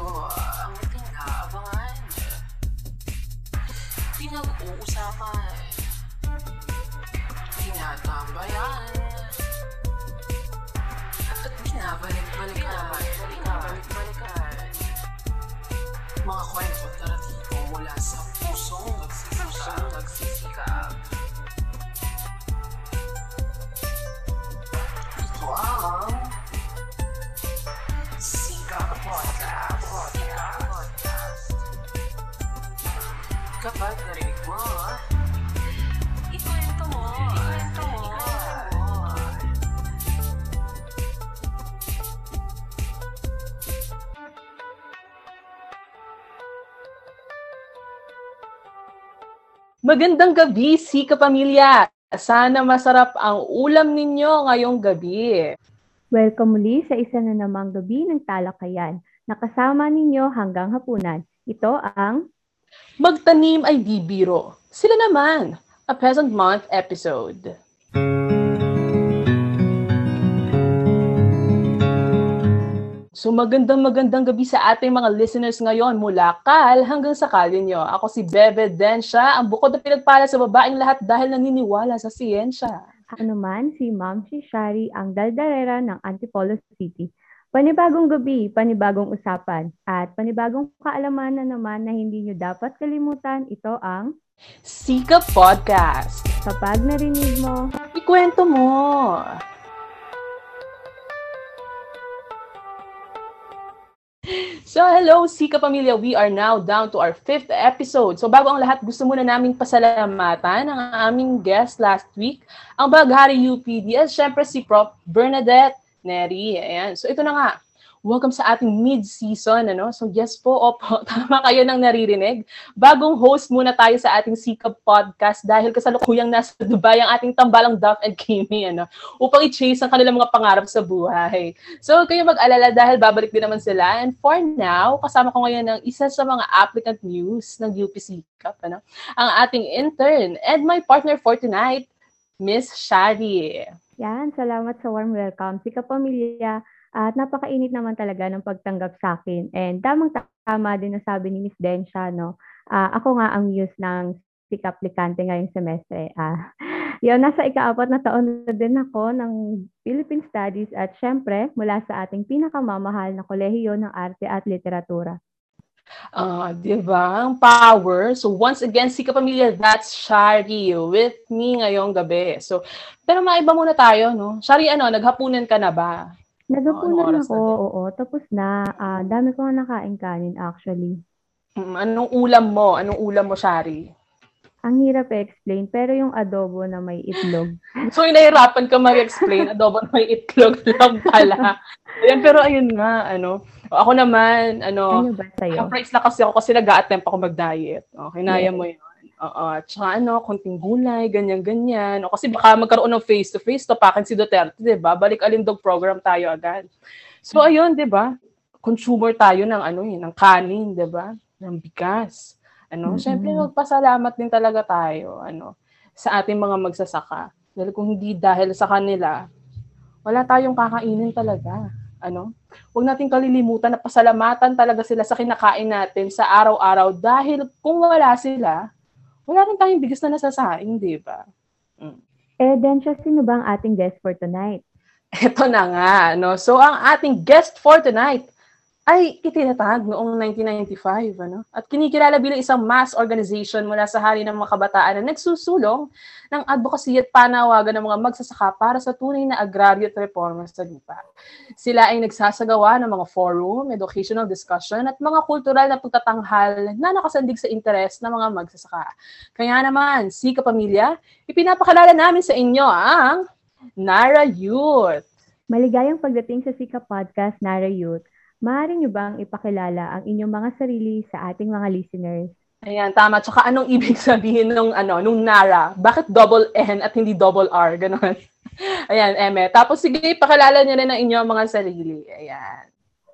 ito ang pinaabangan. Pinag-uusapan. Tinatambayan. At binabalik-balikan. Binabalik-balikan. Mga kwento at naratibo mula sa pusong nagsisikap. nagsisikap. Magandang gabi, si kapamilya! Sana masarap ang ulam ninyo ngayong gabi. Welcome muli sa isa na namang gabi ng talakayan. Nakasama ninyo hanggang hapunan. Ito ang Magtanim ay di biro. Sila naman, a Peasant Month episode. So magandang magandang gabi sa ating mga listeners ngayon mula Kal hanggang sa Kalinyo. Ako si Bebe Densha, ang bukod na pinagpala sa babaeng lahat dahil naniniwala sa siyensya. ano man si Ma'am si Shari, ang daldarera ng Antipolo City. Panibagong gabi, panibagong usapan, at panibagong kaalaman na naman na hindi nyo dapat kalimutan, ito ang Sika Podcast. kapag narinig mo, Ikwento mo. So hello, Sika Pamilya. We are now down to our fifth episode. So bago ang lahat, gusto muna naming pasalamatan ang aming guest last week, ang Baghari UPD, at syempre si Prof. Bernadette Neri. Ayan. So ito na nga, welcome sa ating mid-season. Ano? So yes po, opo, tama kayo nang naririnig. Bagong host muna tayo sa ating Sika Podcast dahil kasalukuyang nasa Dubai ang ating tambalang Duff and Kimi ano, upang i-chase ang kanilang mga pangarap sa buhay. So kayo mag-alala dahil babalik din naman sila. And for now, kasama ko ngayon ng isa sa mga applicant news ng UP Sikap, ano, ang ating intern and my partner for tonight, Miss Shari. yan, salamat sa warm welcome. Si Kapamilya, at napakainit naman talaga ng pagtanggap sa akin. And tamang-tama din na sabi ni Miss Densha, no? Ah, ako nga ang muse ng SIC aplikante ngayong semestre. Ah, yun, nasa ikaapat na taon na din ako ng Philippine Studies at syempre mula sa ating pinakamamahal na kolehiyo ng arte at literatura. Ah, di ba? Ang power. So once again, si Kapamilya, that's Shari with me ngayong gabi. So, pero maiba muna tayo, no? Shari, ano, naghapunan ka na ba? Nagapunan oras ako, na din? oo, tapos na. Ah, dami ko nga nakain kanin actually. Mm, Anong ulam mo? Anong ulam mo, Shari? Ang hirap i-explain, pero yung adobo na may itlog. So, nahirapan ka mag-explain. Adobo na may itlog lang pala. Ayan, pero ayun nga, ano. Ako naman, ano, Ano ba sa'yo? surprise na kasi ako kasi nag-a-attempt ako mag-diet. O, kinaya mo yun. Oo. At saka ano, konting gulay, ganyan-ganyan. O, kasi baka magkaroon ng face-to-face, tapakin si Duterte, di ba? Balik alindog program tayo agad. So, ayun, di ba? Consumer tayo ng ano eh, ng kanin, di ba? Ng bigas. Ano, Mm-mm. syempre magpasalamat din talaga tayo, ano, sa ating mga magsasaka. Dahil kung hindi dahil sa kanila, wala tayong kakainin talaga. Ano? Huwag nating kalilimutan na pasalamatan talaga sila sa kinakain natin sa araw-araw dahil kung wala sila, wala rin tayong bigas na nasasaing, di ba? Eh, Densha, sino ba ang ating guest for tonight? Ito na nga, no? So, ang ating guest for tonight ay itinatag noong 1995, ano? At kinikilala bilang isang mass organization mula sa hari ng mga kabataan na nagsusulong ng advocacy at panawagan ng mga magsasaka para sa tunay na agraryo at reforma sa lupa. Sila ay nagsasagawa ng mga forum, educational discussion at mga kultural na pagtatanghal na nakasandig sa interes ng mga magsasaka. Kaya naman, si Kapamilya, ipinapakalala namin sa inyo ang Nara Youth. Maligayang pagdating sa Sika Podcast, Nara Youth. Maaari niyo bang ipakilala ang inyong mga sarili sa ating mga listeners? Ayan, tama. Tsaka anong ibig sabihin nung, ano, nung Nara? Bakit double N at hindi double R? Ganon. Ayan, Eme. Tapos sige, pakilala niyo rin ang inyong mga sarili. Ayan.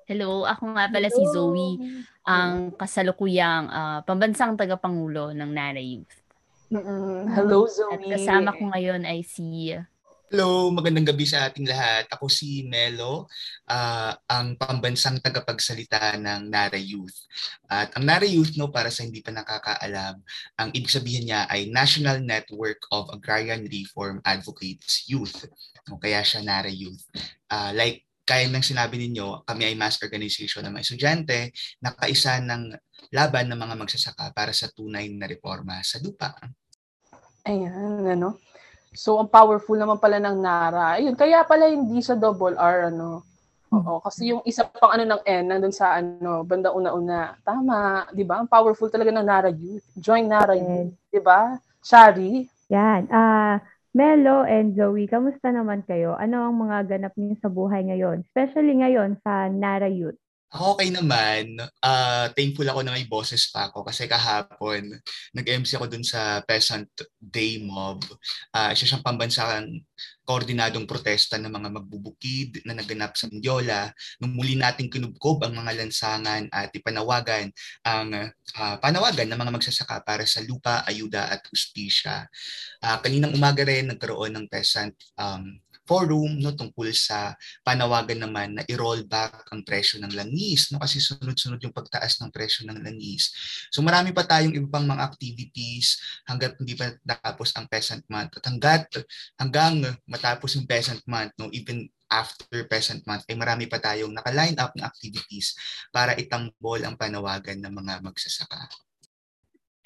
Hello, ako nga pala si Zoe, ang kasalukuyang ah, pambansang tagapangulo ng Nara Youth. Mm-mm. Hello, Zoe. At kasama ko ngayon ay si Hello, magandang gabi sa ating lahat. Ako si Melo, ah, ang pambansang tagapagsalita ng NARA Youth. At ang NARA Youth, no, para sa hindi pa nakakaalam, ang ibig sabihin niya ay National Network of Agrarian Reform Advocates Youth. No, kaya siya NARA Youth. Ah, like kaya nang sinabi ninyo, kami ay mass organization ng mga estudyante na kaisa ng laban ng mga magsasaka para sa tunay na reforma sa lupa. Ayan, ano. So, ang powerful naman pala ng Nara. Ayun, kaya pala hindi sa double R, ano. Oo, kasi yung isa pang ano ng N, nandun sa ano, banda una-una. Tama, di ba? Ang powerful talaga ng Nara Youth. Join Nara Youth, di ba? Shari? Yan. Ah, Melo and Zoe, kamusta naman kayo? Ano ang mga ganap niyo sa buhay ngayon? Especially ngayon sa Nara Youth. Ako okay naman. Ah, thankful ako na may boses pa ako kasi kahapon nag-MC ako dun sa Peasant Day Mob. Ah, isa siyang pambansang koordinadong protesta ng mga magbubukid na naganap sa Mindiola nung muli nating kinubkob ang mga lansangan at ipanawagan ang ah, panawagan ng mga magsasaka para sa lupa, ayuda at hustisya. Ah, kaninang umaga rin nagkaroon ng Peasant um, forum no tungkol sa panawagan naman na i-roll back ang presyo ng langis no kasi sunod-sunod yung pagtaas ng presyo ng langis. So marami pa tayong iba pang mga activities hangga't hindi pa natapos ang peasant month at hangga't hanggang matapos yung peasant month no even after peasant month ay marami pa tayong naka-line up na activities para itambol ang panawagan ng mga magsasaka.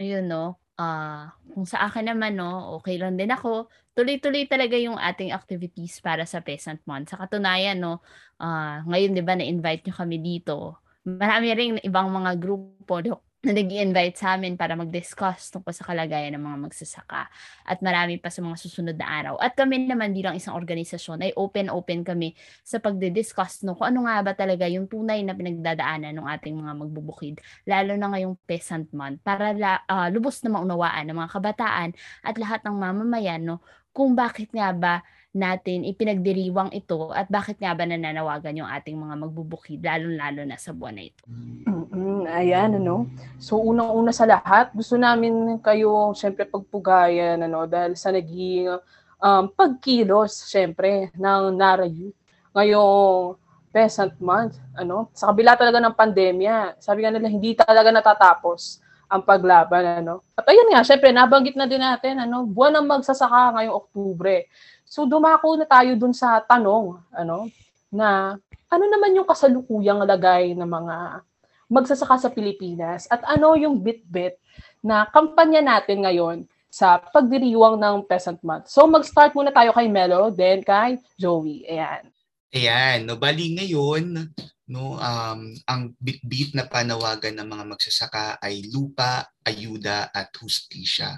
Ayun, no? Ah, kung sa akin naman, no, okay lang din ako. Tuloy-tuloy talaga yung ating activities para sa Peasant Month. Sa katunayan, no, ah, ngayon, di ba, na-invite nyo kami dito. Marami ring ibang mga grupo na nag invite sa amin para mag-discuss tungkol sa kalagayan ng mga magsasaka. At marami pa sa mga susunod na araw. At kami naman bilang isang organisasyon ay open-open kami sa pagdi-discuss no, kung ano nga ba talaga yung tunay na pinagdadaanan ng ating mga magbubukid. Lalo na ngayong Peasant Month para la, ah, lubos na maunawaan ng mga kabataan at lahat ng mamamayan no, kung bakit nga ba natin ipinagdiriwang ito at bakit nga ba nananawagan yung ating mga magbubukid lalo-lalo na sa buwan na ito. Mm, ayan, ano. So, unang-una sa lahat, gusto namin kayo, syempre, pagpugayan, ano, dahil sa naging um, pagkilos, syempre, ng Nara Youth. Ngayong Peasant Month, ano, sa kabila talaga ng pandemya, sabi nga nila, hindi talaga natatapos ang paglaban, ano. At ayun nga, syempre, nabanggit na din natin, ano, buwan ng magsasaka ngayong Oktubre. So, dumako na tayo dun sa tanong, ano, na ano naman yung kasalukuyang lagay ng mga magsasaka sa Pilipinas at ano yung bit-bit na kampanya natin ngayon sa pagdiriwang ng Peasant Month. So mag-start muna tayo kay Melo, then kay Joey. Ayan. Ayan, no bali ngayon, no um ang bit-bit na panawagan ng mga magsasaka ay lupa, ayuda at hustisya.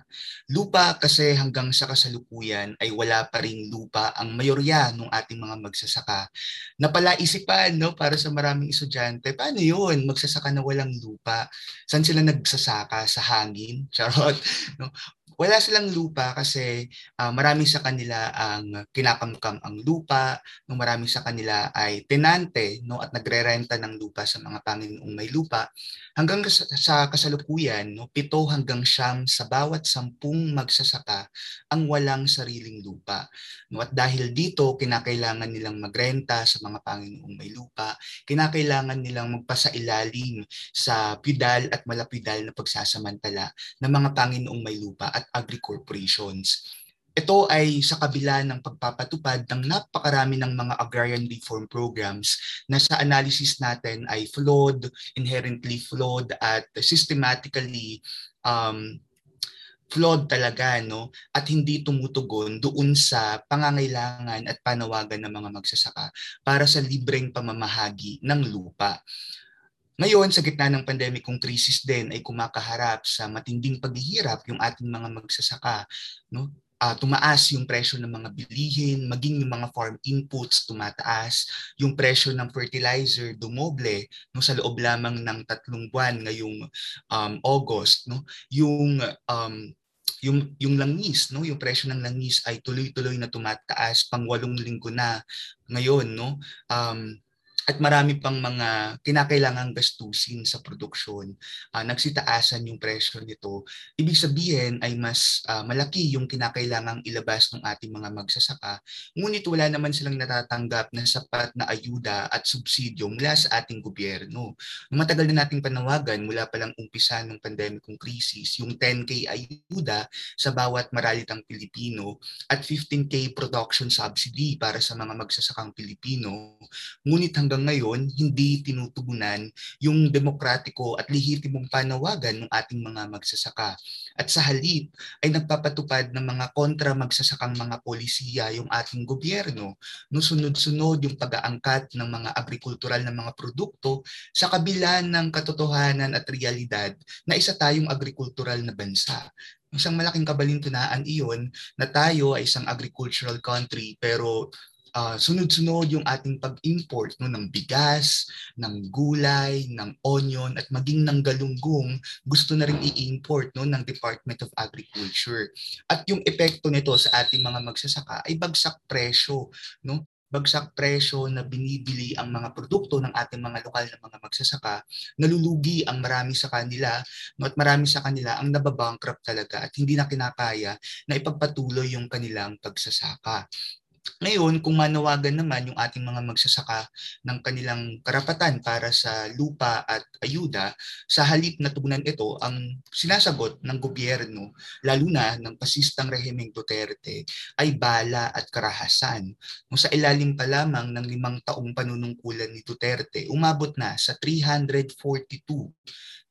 Lupa kasi hanggang sa kasalukuyan ay wala pa ring lupa ang mayorya ng ating mga magsasaka. Napala isipan no para sa maraming estudyante, paano 'yun? Magsasaka na walang lupa. Saan sila nagsasaka sa hangin? Charot. No? Wala silang lupa kasi uh, marami sa kanila ang kinakamkam ang lupa, no marami sa kanila ay tenante no at nagrerenta ng lupa sa mga Panginoong may lupa. Hanggang sa, sa kasalukuyan, no, pito hanggang siyam sa bawat sampung magsasaka ang walang sariling lupa. No, at dahil dito, kinakailangan nilang magrenta sa mga Panginoong may lupa, kinakailangan nilang magpasailalim sa pidal at malapidal na pagsasamantala ng mga Panginoong may lupa at agri-corporations. Ito ay sa kabila ng pagpapatupad ng napakarami ng mga agrarian reform programs na sa analysis natin ay flawed, inherently flawed at systematically um, flawed talaga no at hindi tumutugon doon sa pangangailangan at panawagan ng mga magsasaka para sa libreng pamamahagi ng lupa. Ngayon, sa gitna ng pandemikong krisis din ay kumakaharap sa matinding paghihirap yung ating mga magsasaka. No? Uh, tumaas yung presyo ng mga bilihin, maging yung mga farm inputs tumataas, yung presyo ng fertilizer dumoble no, sa loob lamang ng tatlong buwan ngayong um, August. No? Yung um, yung yung langis no yung presyo ng langis ay tuloy-tuloy na tumataas pang walong linggo na ngayon no um at marami pang mga kinakailangang gastusin sa produksyon. Uh, nagsitaasan yung presyo nito. Ibig sabihin ay mas uh, malaki yung kinakailangang ilabas ng ating mga magsasaka. Ngunit wala naman silang natatanggap na sapat na ayuda at subsidyo mula sa ating gobyerno. Matagal na nating panawagan mula pa lang umpisa ng pandemikong krisis, yung 10K ayuda sa bawat maralitang Pilipino at 15K production subsidy para sa mga magsasakang Pilipino. Ngunit hanggang hanggang ngayon hindi tinutugunan yung demokratiko at lehitimong panawagan ng ating mga magsasaka. At sa halip ay nagpapatupad ng mga kontra magsasakang mga polisiya yung ating gobyerno. No sunod-sunod yung pag-aangkat ng mga agrikultural na mga produkto sa kabila ng katotohanan at realidad na isa tayong agrikultural na bansa isang malaking kabalintunaan iyon na tayo ay isang agricultural country pero uh, sunod-sunod yung ating pag-import no, ng bigas, ng gulay, ng onion, at maging ng galunggong, gusto na rin i-import no, ng Department of Agriculture. At yung epekto nito sa ating mga magsasaka ay bagsak presyo. No? bagsak presyo na binibili ang mga produkto ng ating mga lokal na mga magsasaka, nalulugi ang marami sa kanila no, at marami sa kanila ang nababankrupt talaga at hindi na kinakaya na ipagpatuloy yung kanilang pagsasaka. Ngayon, kung manawagan naman yung ating mga magsasaka ng kanilang karapatan para sa lupa at ayuda, sa halip na tugunan ito, ang sinasagot ng gobyerno, lalo na ng pasistang rehimeng Duterte, ay bala at karahasan. Kung sa ilalim pa lamang ng limang taong panunungkulan ni Duterte, umabot na sa 342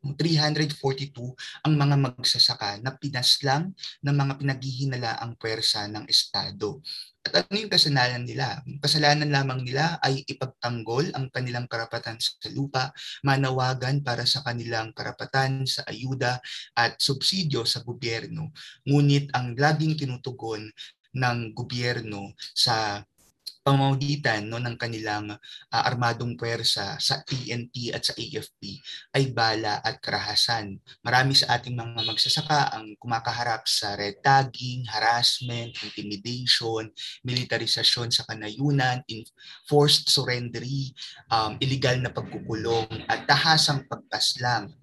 342 ang mga magsasaka na pinaslang ng mga pinaghihinala ang pwersa ng Estado. At ano yung kasalanan nila? Kasalanan lamang nila ay ipagtanggol ang kanilang karapatan sa lupa, manawagan para sa kanilang karapatan sa ayuda at subsidyo sa gobyerno. Ngunit ang laging tinutugon ng gobyerno sa pamamagitan no, ng kanilang uh, armadong puwersa sa PNP at sa AFP ay bala at karahasan. Marami sa ating mga magsasaka ang kumakaharap sa red tagging, harassment, intimidation, militarisasyon sa kanayunan, forced surrendery, um, illegal na pagkukulong at tahasang pagpaslang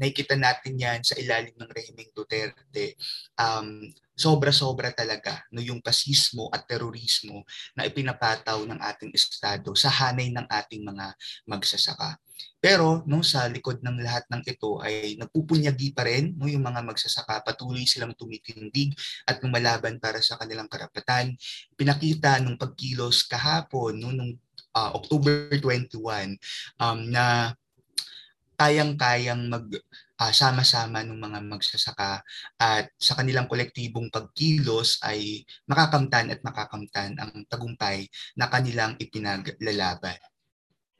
nakikita natin yan sa ilalim ng rehimeng Duterte. Um, sobra-sobra talaga no yung pasismo at terorismo na ipinapataw ng ating estado sa hanay ng ating mga magsasaka. Pero no sa likod ng lahat ng ito ay nagpupunyagi pa rin no yung mga magsasaka patuloy silang tumitindig at lumalaban para sa kanilang karapatan. Pinakita nung pagkilos kahapon no nung uh, October 21 um, na kayang-kayang mag uh, sama-sama ng mga magsasaka at sa kanilang kolektibong pagkilos ay makakamtan at makakamtan ang tagumpay na kanilang ipinaglalaban.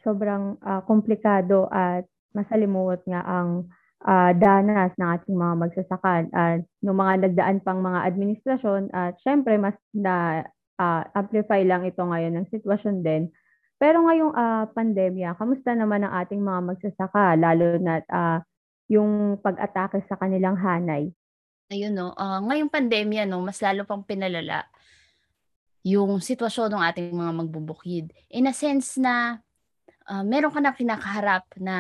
Sobrang uh, komplikado at masalimuot nga ang uh, danas ng ating mga magsasaka at ng mga nagdaan pang mga administrasyon at syempre mas na uh, amplify lang ito ngayon ng sitwasyon din pero ngayong uh, pandemya, kamusta naman ang ating mga magsasaka lalo na uh, yung pag-atake sa kanilang hanay. Ayun 'no, uh, ngayong pandemya 'no, mas lalo pang pinalala yung sitwasyon ng ating mga magbubukid. In a sense na uh, meron ka na kinakaharap na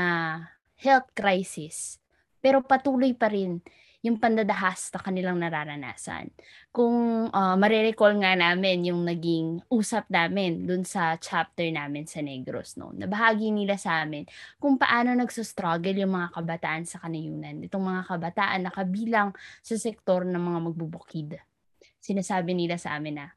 health crisis, pero patuloy pa rin yung pandadahas na kanilang nararanasan. Kung uh, marirecall nga namin yung naging usap namin dun sa chapter namin sa Negros, no? Nabahagi nila sa amin kung paano nagsustruggle yung mga kabataan sa kanayunan. Itong mga kabataan na kabilang sa sektor ng mga magbubukid. Sinasabi nila sa amin na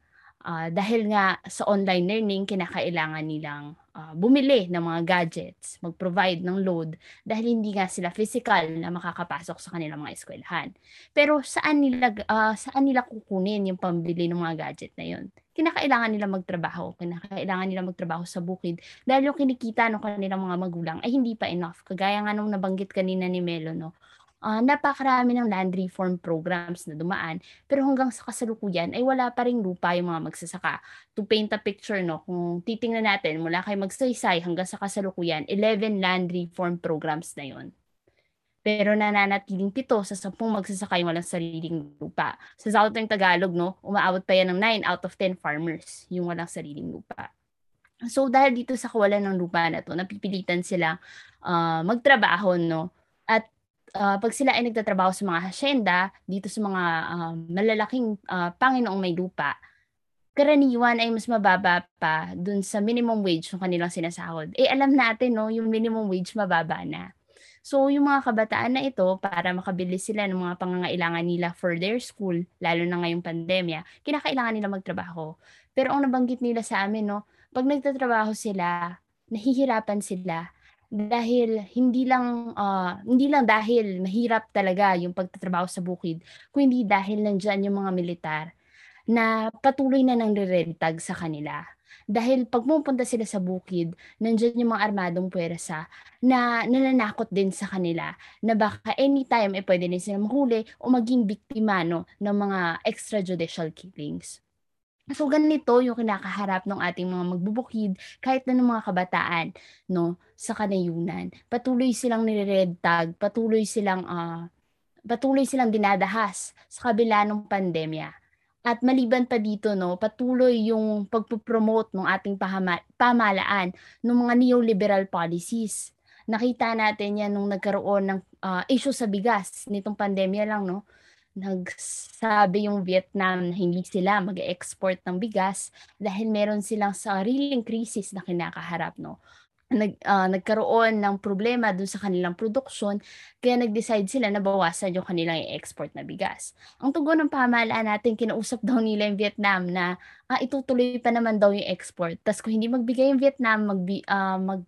uh, dahil nga sa online learning, kinakailangan nilang uh, bumili ng mga gadgets, mag-provide ng load dahil hindi nga sila physical na makakapasok sa kanilang mga eskwelahan. Pero saan nila uh, saan nila kukunin yung pambili ng mga gadget na yon? Kinakailangan nila magtrabaho, kinakailangan nila magtrabaho sa bukid dahil yung kinikita ng kanilang mga magulang ay hindi pa enough. Kagaya nga nung nabanggit kanina ni Melo, no? Uh, napakarami ng land reform programs na dumaan pero hanggang sa kasalukuyan ay wala pa ring lupa yung mga magsasaka. To paint a picture, no, kung titingnan natin mula kay magsaysay hanggang sa kasalukuyan, 11 land reform programs na yon. Pero nananatiling pito sa sampung magsasaka yung walang sariling lupa. Sa Southern Tagalog, no, umaabot pa yan ng 9 out of 10 farmers yung walang sariling lupa. So dahil dito sa kawalan ng lupa na to, napipilitan sila uh, magtrabaho no. At uh, pag sila ay nagtatrabaho sa mga hacienda, dito sa mga uh, malalaking uh, Panginoong may lupa, karaniwan ay mas mababa pa dun sa minimum wage ng kanilang sinasahod. Eh alam natin no, yung minimum wage mababa na. So, yung mga kabataan na ito, para makabili sila ng mga pangangailangan nila for their school, lalo na ngayong pandemya, kinakailangan nila magtrabaho. Pero ang nabanggit nila sa amin, no, pag nagtatrabaho sila, nahihirapan sila dahil hindi lang uh, hindi lang dahil mahirap talaga yung pagtatrabaho sa bukid, kundi dahil nandiyan yung mga militar na patuloy na nang rirentag sa kanila dahil pag pumunta sila sa bukid, nandiyan yung mga armadong puwersa na nananakot din sa kanila na baka anytime eh pwede din sila mahuli o maging biktima no, ng mga extrajudicial killings. So ganito yung kinakaharap ng ating mga magbubukid kahit na ng mga kabataan no sa kanayunan. Patuloy silang nire-red tag, patuloy silang uh, patuloy silang dinadahas sa kabila ng pandemya. At maliban pa dito, no, patuloy yung pagpo-promote ng ating pahama- pamalaan ng mga neoliberal policies. Nakita natin yan nung nagkaroon ng uh, issue sa bigas nitong pandemya lang, no? Nagsabi yung Vietnam na hindi sila mag-export ng bigas dahil meron silang sariling krisis na kinakaharap, no? nag, uh, nagkaroon ng problema dun sa kanilang produksyon, kaya nag-decide sila na bawasan yung kanilang i-export na bigas. Ang tugon ng pamahalaan natin, kinausap daw nila yung Vietnam na ah, itutuloy pa naman daw yung export. Tapos kung hindi magbigay yung Vietnam, mag, uh, ah, mag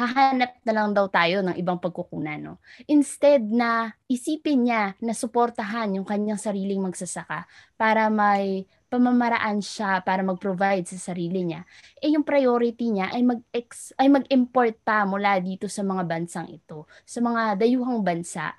hahanap na lang daw tayo ng ibang pagkukunan. No? Instead na isipin niya na suportahan yung kanyang sariling magsasaka para may pamamaraan siya para mag-provide sa sarili niya, eh yung priority niya ay mag ay mag-import pa mula dito sa mga bansang ito, sa mga dayuhang bansa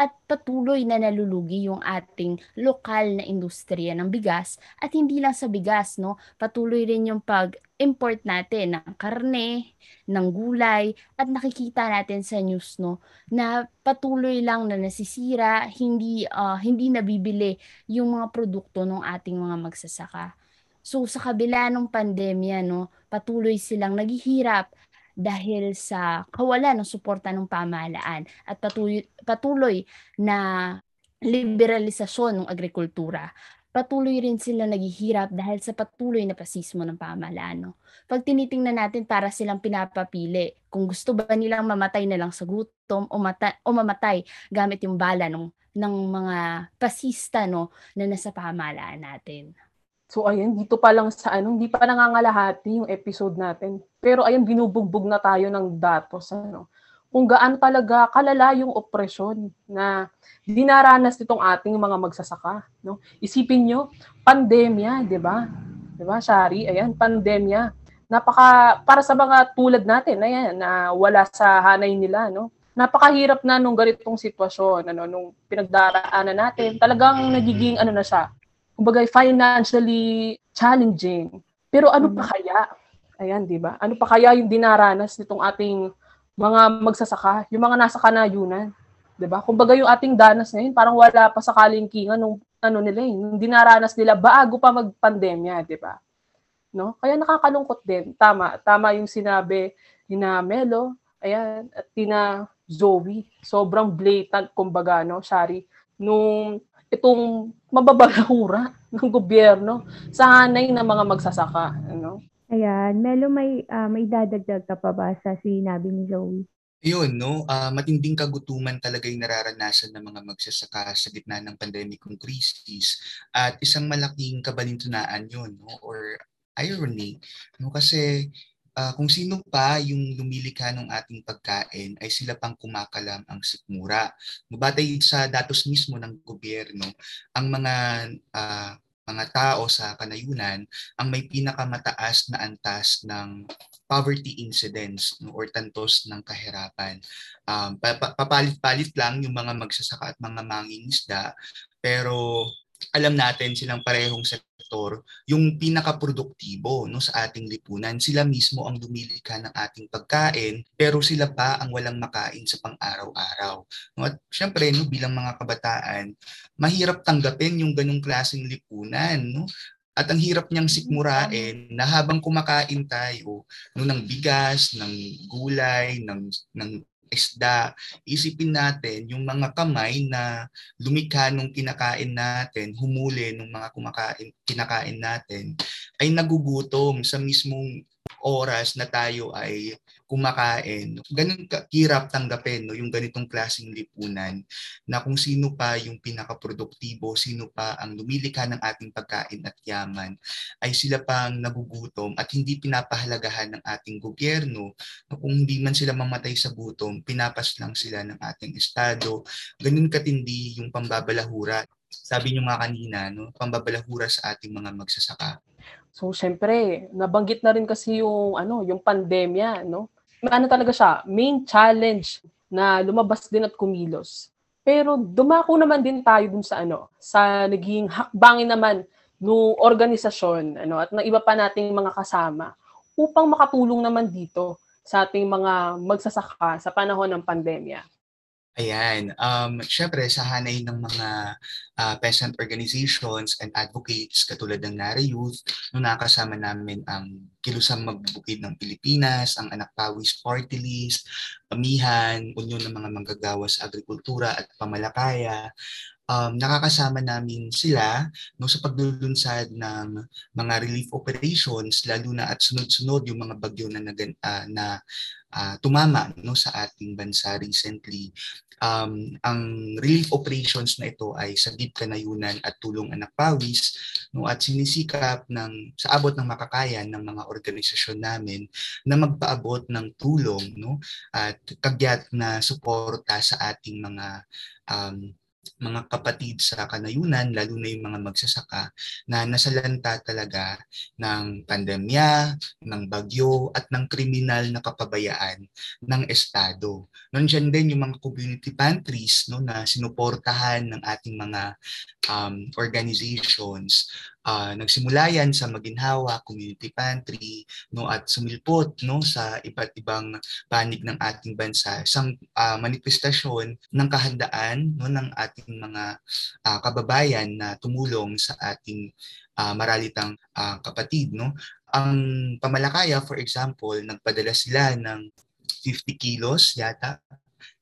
at patuloy na nalulugi yung ating lokal na industriya ng bigas at hindi lang sa bigas no? Patuloy rin yung pag-import natin ng karne, ng gulay at nakikita natin sa news no? Na patuloy lang na nasisira, hindi uh, hindi nabibili yung mga produkto ng ating mga magsasaka. So sa kabila ng pandemya no, patuloy silang naghihirap dahil sa kawalan ng suporta ng pamahalaan at patuloy, na liberalisasyon ng agrikultura. Patuloy rin sila naghihirap dahil sa patuloy na pasismo ng pamahalaan. Pag tinitingnan natin para silang pinapapili kung gusto ba nilang mamatay na lang sa gutom o, mata- o mamatay gamit yung bala ng, ng mga pasista no, na nasa pamahalaan natin. So ayun, dito pa lang sa ano, hindi pa nangangalahati yung episode natin. Pero ayun, binubugbog na tayo ng datos. Ano, kung gaano talaga kalala yung opresyon na dinaranas nitong ating mga magsasaka. No? Isipin nyo, pandemya, di ba? Di ba, Shari? Ayan, pandemya. Napaka, para sa mga tulad natin, ayan, na wala sa hanay nila, no? Napakahirap na nung ganitong sitwasyon, ano, nung pinagdaraanan natin, talagang nagiging, ano na siya, kumbaga financially challenging. Pero ano pa mm. kaya? Ayan, 'di ba? Ano pa kaya yung dinaranas nitong ating mga magsasaka, yung mga nasa kanayunan, 'di ba? Kumbaga yung ating danas ngayon, parang wala pa sa kalingkingan nung ano nila, eh, nung dinaranas nila bago pa magpandemya, 'di ba? No? Kaya nakakalungkot din. Tama, tama yung sinabi ni na Melo, ayan, at tina Zoe. Sobrang blatant kumbaga, no, Shari, nung itong mababalahura ng gobyerno sa hanay ng mga magsasaka. Ano? Ayan. Melo, may, uh, may dadagdag ka pa ba sa sinabi ni Zoe? Yun, no? Uh, matinding kagutuman talaga yung nararanasan ng mga magsasaka sa gitna ng pandemicong crisis. At isang malaking kabalintunaan yun, no? or irony. No? Kasi uh, kung sino pa yung lumilikha ng ating pagkain ay sila pang kumakalam ang sikmura. Batay sa datos mismo ng gobyerno, ang mga uh, mga tao sa kanayunan ang may pinakamataas na antas ng poverty incidence no, or tantos ng kahirapan. Um, papalit-palit lang yung mga magsasaka at mga mangingisda pero alam natin silang parehong sektor, yung pinakaproduktibo no, sa ating lipunan. Sila mismo ang lumilikha ng ating pagkain, pero sila pa ang walang makain sa pang-araw-araw. No, at syempre, no, bilang mga kabataan, mahirap tanggapin yung ganong klaseng lipunan. No? At ang hirap niyang sikmurain na habang kumakain tayo no, ng bigas, ng gulay, ng, ng isda, isipin natin yung mga kamay na lumikha nung kinakain natin, humuli nung mga kumakain, kinakain natin, ay nagugutom sa mismong oras na tayo ay kumakain. Ganun kahirap tanggapin no, yung ganitong klaseng lipunan na kung sino pa yung pinakaproduktibo, sino pa ang lumilikha ng ating pagkain at yaman, ay sila pang nagugutom at hindi pinapahalagahan ng ating gobyerno. No, kung hindi man sila mamatay sa gutom, pinapas lang sila ng ating estado. Ganun katindi yung pambabalahura. Sabi niyo nga kanina, no, pambabalahura sa ating mga magsasaka. So, syempre, nabanggit na rin kasi yung, ano, yung pandemya, no? Ano talaga siya, main challenge na lumabas din at kumilos. Pero dumako naman din tayo dun sa ano, sa naging hakbangin naman ng organisasyon ano, at ng iba pa nating mga kasama upang makatulong naman dito sa ating mga magsasaka sa panahon ng pandemya. Ayan. Um, Siyempre, sa hanay ng mga uh, peasant organizations and advocates katulad ng NARA Youth, nung nakasama namin ang Kilusang Magbukid ng Pilipinas, ang Anak Pawis Party List, Pamihan, Union ng mga Manggagawa sa Agrikultura at Pamalakaya, um, nakakasama namin sila no, sa paglulunsad ng mga relief operations, lalo na at sunod-sunod yung mga bagyo na, nagan, uh, na uh, tumama no, sa ating bansa recently. Um, ang relief operations na ito ay Sagip Kanayunan at Tulong Anak Pawis no, at sinisikap ng, sa abot ng makakayan ng mga organisasyon namin na magpaabot ng tulong no, at kagyat na suporta sa ating mga um, mga kapatid sa kanayunan, lalo na yung mga magsasaka, na nasalanta talaga ng pandemya, ng bagyo, at ng kriminal na kapabayaan ng Estado. Nandiyan din yung mga community pantries no, na sinuportahan ng ating mga um, organizations uh, nagsimula yan sa Maginhawa Community Pantry no at sumilpot no sa iba't ibang panig ng ating bansa. Isang uh, manifestasyon ng kahandaan no ng ating mga uh, kababayan na tumulong sa ating uh, maralitang uh, kapatid no. Ang pamalakaya for example nagpadala sila ng 50 kilos yata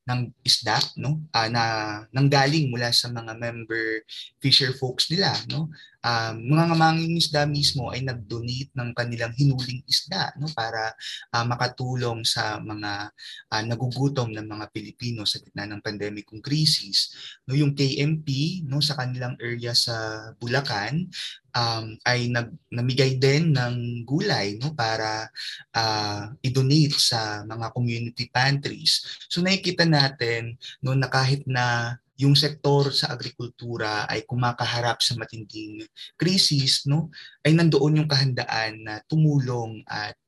ng isda no uh, na nanggaling mula sa mga member fisher folks nila no um, mga ngamanging isda mismo ay nag-donate ng kanilang hinuling isda no para uh, makatulong sa mga uh, nagugutom ng mga Pilipino sa gitna ng pandemicong crisis no yung KMP no sa kanilang area sa Bulacan um, ay nag, namigay din ng gulay no para uh, i-donate sa mga community pantries. So nakikita natin no na kahit na yung sektor sa agrikultura ay kumakaharap sa matinding krisis, no, ay nandoon yung kahandaan na tumulong at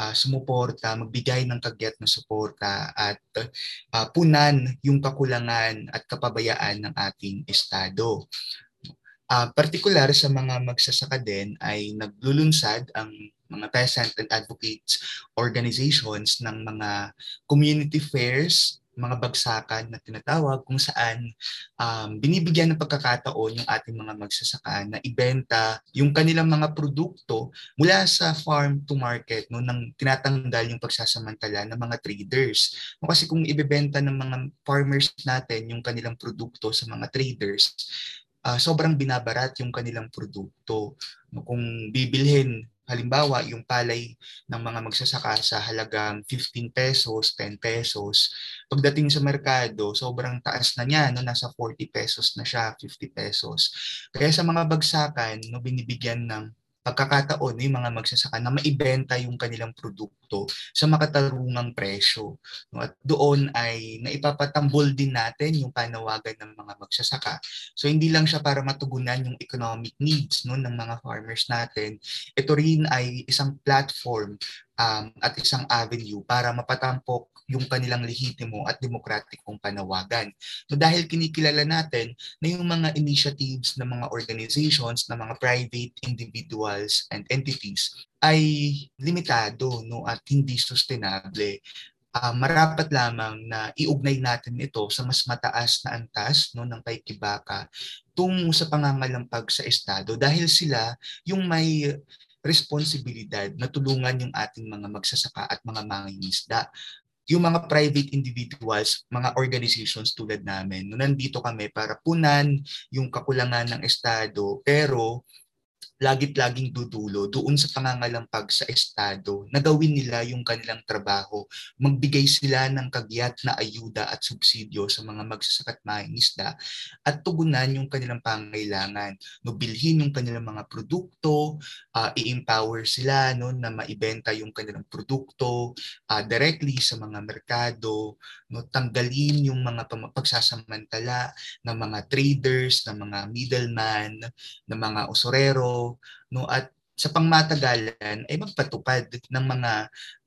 uh, sumuporta, magbigay ng kagyat na suporta at uh, punan yung kakulangan at kapabayaan ng ating estado. Uh, partikular sa mga magsasaka din ay naglulunsad ang mga peasant and advocates organizations ng mga community fairs, mga bagsakan na tinatawag kung saan um, binibigyan ng pagkakataon yung ating mga magsasaka na ibenta yung kanilang mga produkto mula sa farm to market no nang tinatanggal yung pagsasamantala ng mga traders. No, kasi kung ibebenta ng mga farmers natin yung kanilang produkto sa mga traders, uh, sobrang binabarat yung kanilang produkto. No, kung bibilhin halimbawa yung palay ng mga magsasaka sa halagang 15 pesos, 10 pesos, pagdating sa merkado, sobrang taas na niya, no, nasa 40 pesos na siya, 50 pesos. Kaya sa mga bagsakan, no, binibigyan ng pagkakataon yung mga magsasaka na maibenta yung kanilang produkto sa makatarungang presyo. No? At doon ay naipapatambol din natin yung panawagan ng mga magsasaka. So hindi lang siya para matugunan yung economic needs no, ng mga farmers natin. Ito rin ay isang platform um, at isang avenue para mapatampok yung kanilang lehitimo at demokratikong panawagan. So dahil kinikilala natin na yung mga initiatives ng mga organizations, ng mga private individuals and entities ay limitado no at hindi sustainable. Ah, marapat lamang na iugnay natin ito sa mas mataas na antas no, ng paikibaka tungo sa pangangalampag sa Estado dahil sila yung may responsibilidad na tulungan yung ating mga magsasaka at mga mangingisda. Yung mga private individuals, mga organizations tulad namin, no, nandito kami para punan yung kakulangan ng Estado, pero lagit-laging dudulo doon sa pangangalampag sa Estado na gawin nila yung kanilang trabaho. Magbigay sila ng kagyat na ayuda at subsidyo sa mga magsasakat mangingisda at tugunan yung kanilang pangailangan. No, bilhin yung kanilang mga produkto, uh, i-empower sila no, na maibenta yung kanilang produkto uh, directly sa mga merkado, no, tanggalin yung mga pagsasamantala ng mga traders, ng mga middleman, ng mga no at sa pangmatagalan ay magpatupad ng mga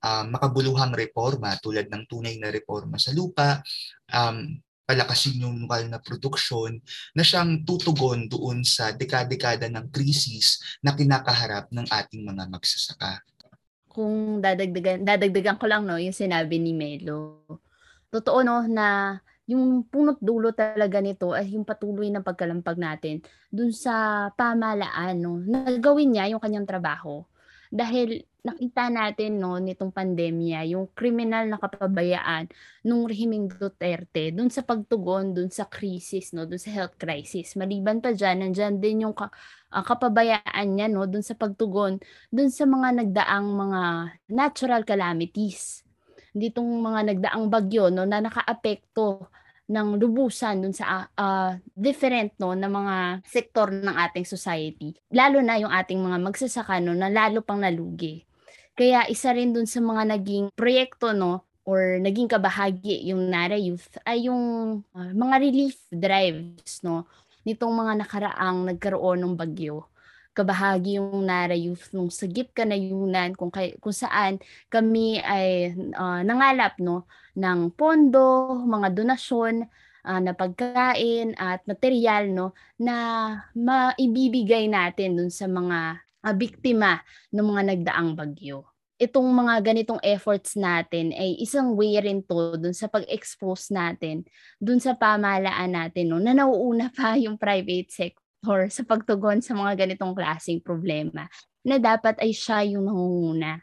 uh, makabuluhang reforma tulad ng tunay na reforma sa lupa, um, palakasin yung lokal na produksyon na siyang tutugon doon sa dekada-dekada ng krisis na kinakaharap ng ating mga magsasaka. Kung dadagdagan, dadagdagan ko lang no, yung sinabi ni Melo. Totoo no na yung punot dulo talaga nito ay yung patuloy na pagkalampag natin dun sa pamalaan no na gawin niya yung kanyang trabaho. Dahil nakita natin no nitong pandemya yung kriminal na kapabayaan nung rehimeng Duterte dun sa pagtugon dun sa crisis no dun sa health crisis. Maliban pa diyan nandiyan din yung ka, uh, kapabayaan niya no dun sa pagtugon dun sa mga nagdaang mga natural calamities. Ditong mga nagdaang bagyo no na nakaapekto ng lubusan dun sa uh, different no na mga sektor ng ating society. Lalo na yung ating mga magsasaka no na lalo pang nalugi. Kaya isa rin dun sa mga naging proyekto no or naging kabahagi yung Nara Youth ay yung uh, mga relief drives no nitong mga nakaraang nagkaroon ng bagyo kabahagi yung Nara Youth nung sagip kanayunan kung kay, kung saan kami ay uh, nangalap no ng pondo, mga donasyon uh, na pagkain at material no na maibibigay natin dun sa mga uh, biktima ng mga nagdaang bagyo. Itong mga ganitong efforts natin ay isang way rin to dun sa pag-expose natin dun sa pamahalaan natin no na nauuna pa yung private sector or sa pagtugon sa mga ganitong klaseng problema na dapat ay siya yung nangunguna.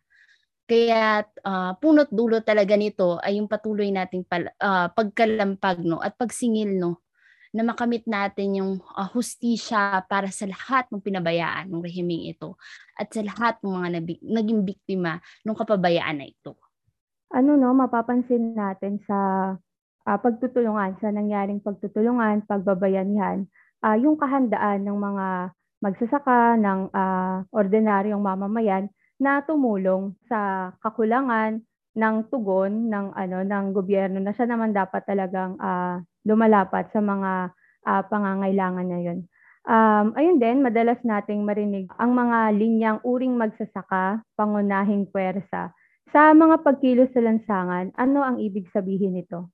Kaya uh, punot dulo talaga nito ay yung patuloy nating pal- uh, pagkalampag no at pagsingil no na makamit natin yung uh, hustisya para sa lahat ng pinabayaan ng rehimeng ito at sa lahat ng mga nabik- naging biktima ng kapabayaan na ito. Ano no, mapapansin natin sa uh, pagtutulungan, sa nangyaring pagtutulungan, pagbabayanihan, uh, yung kahandaan ng mga magsasaka ng uh, ordinaryong mamamayan na tumulong sa kakulangan ng tugon ng ano ng gobyerno na siya naman dapat talagang uh, lumalapat sa mga uh, pangangailangan na yun. Um, ayun din, madalas nating marinig ang mga linyang uring magsasaka, pangunahing puwersa. Sa mga pagkilos sa lansangan, ano ang ibig sabihin nito?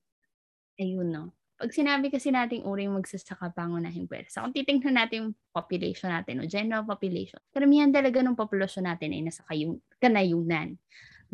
Ayun, no pag sinabi kasi nating uring magsasaka pangunahing pwersa, kung titingnan natin yung population natin, o general population, karamihan talaga ng populasyon natin ay nasa kayung, kanayunan.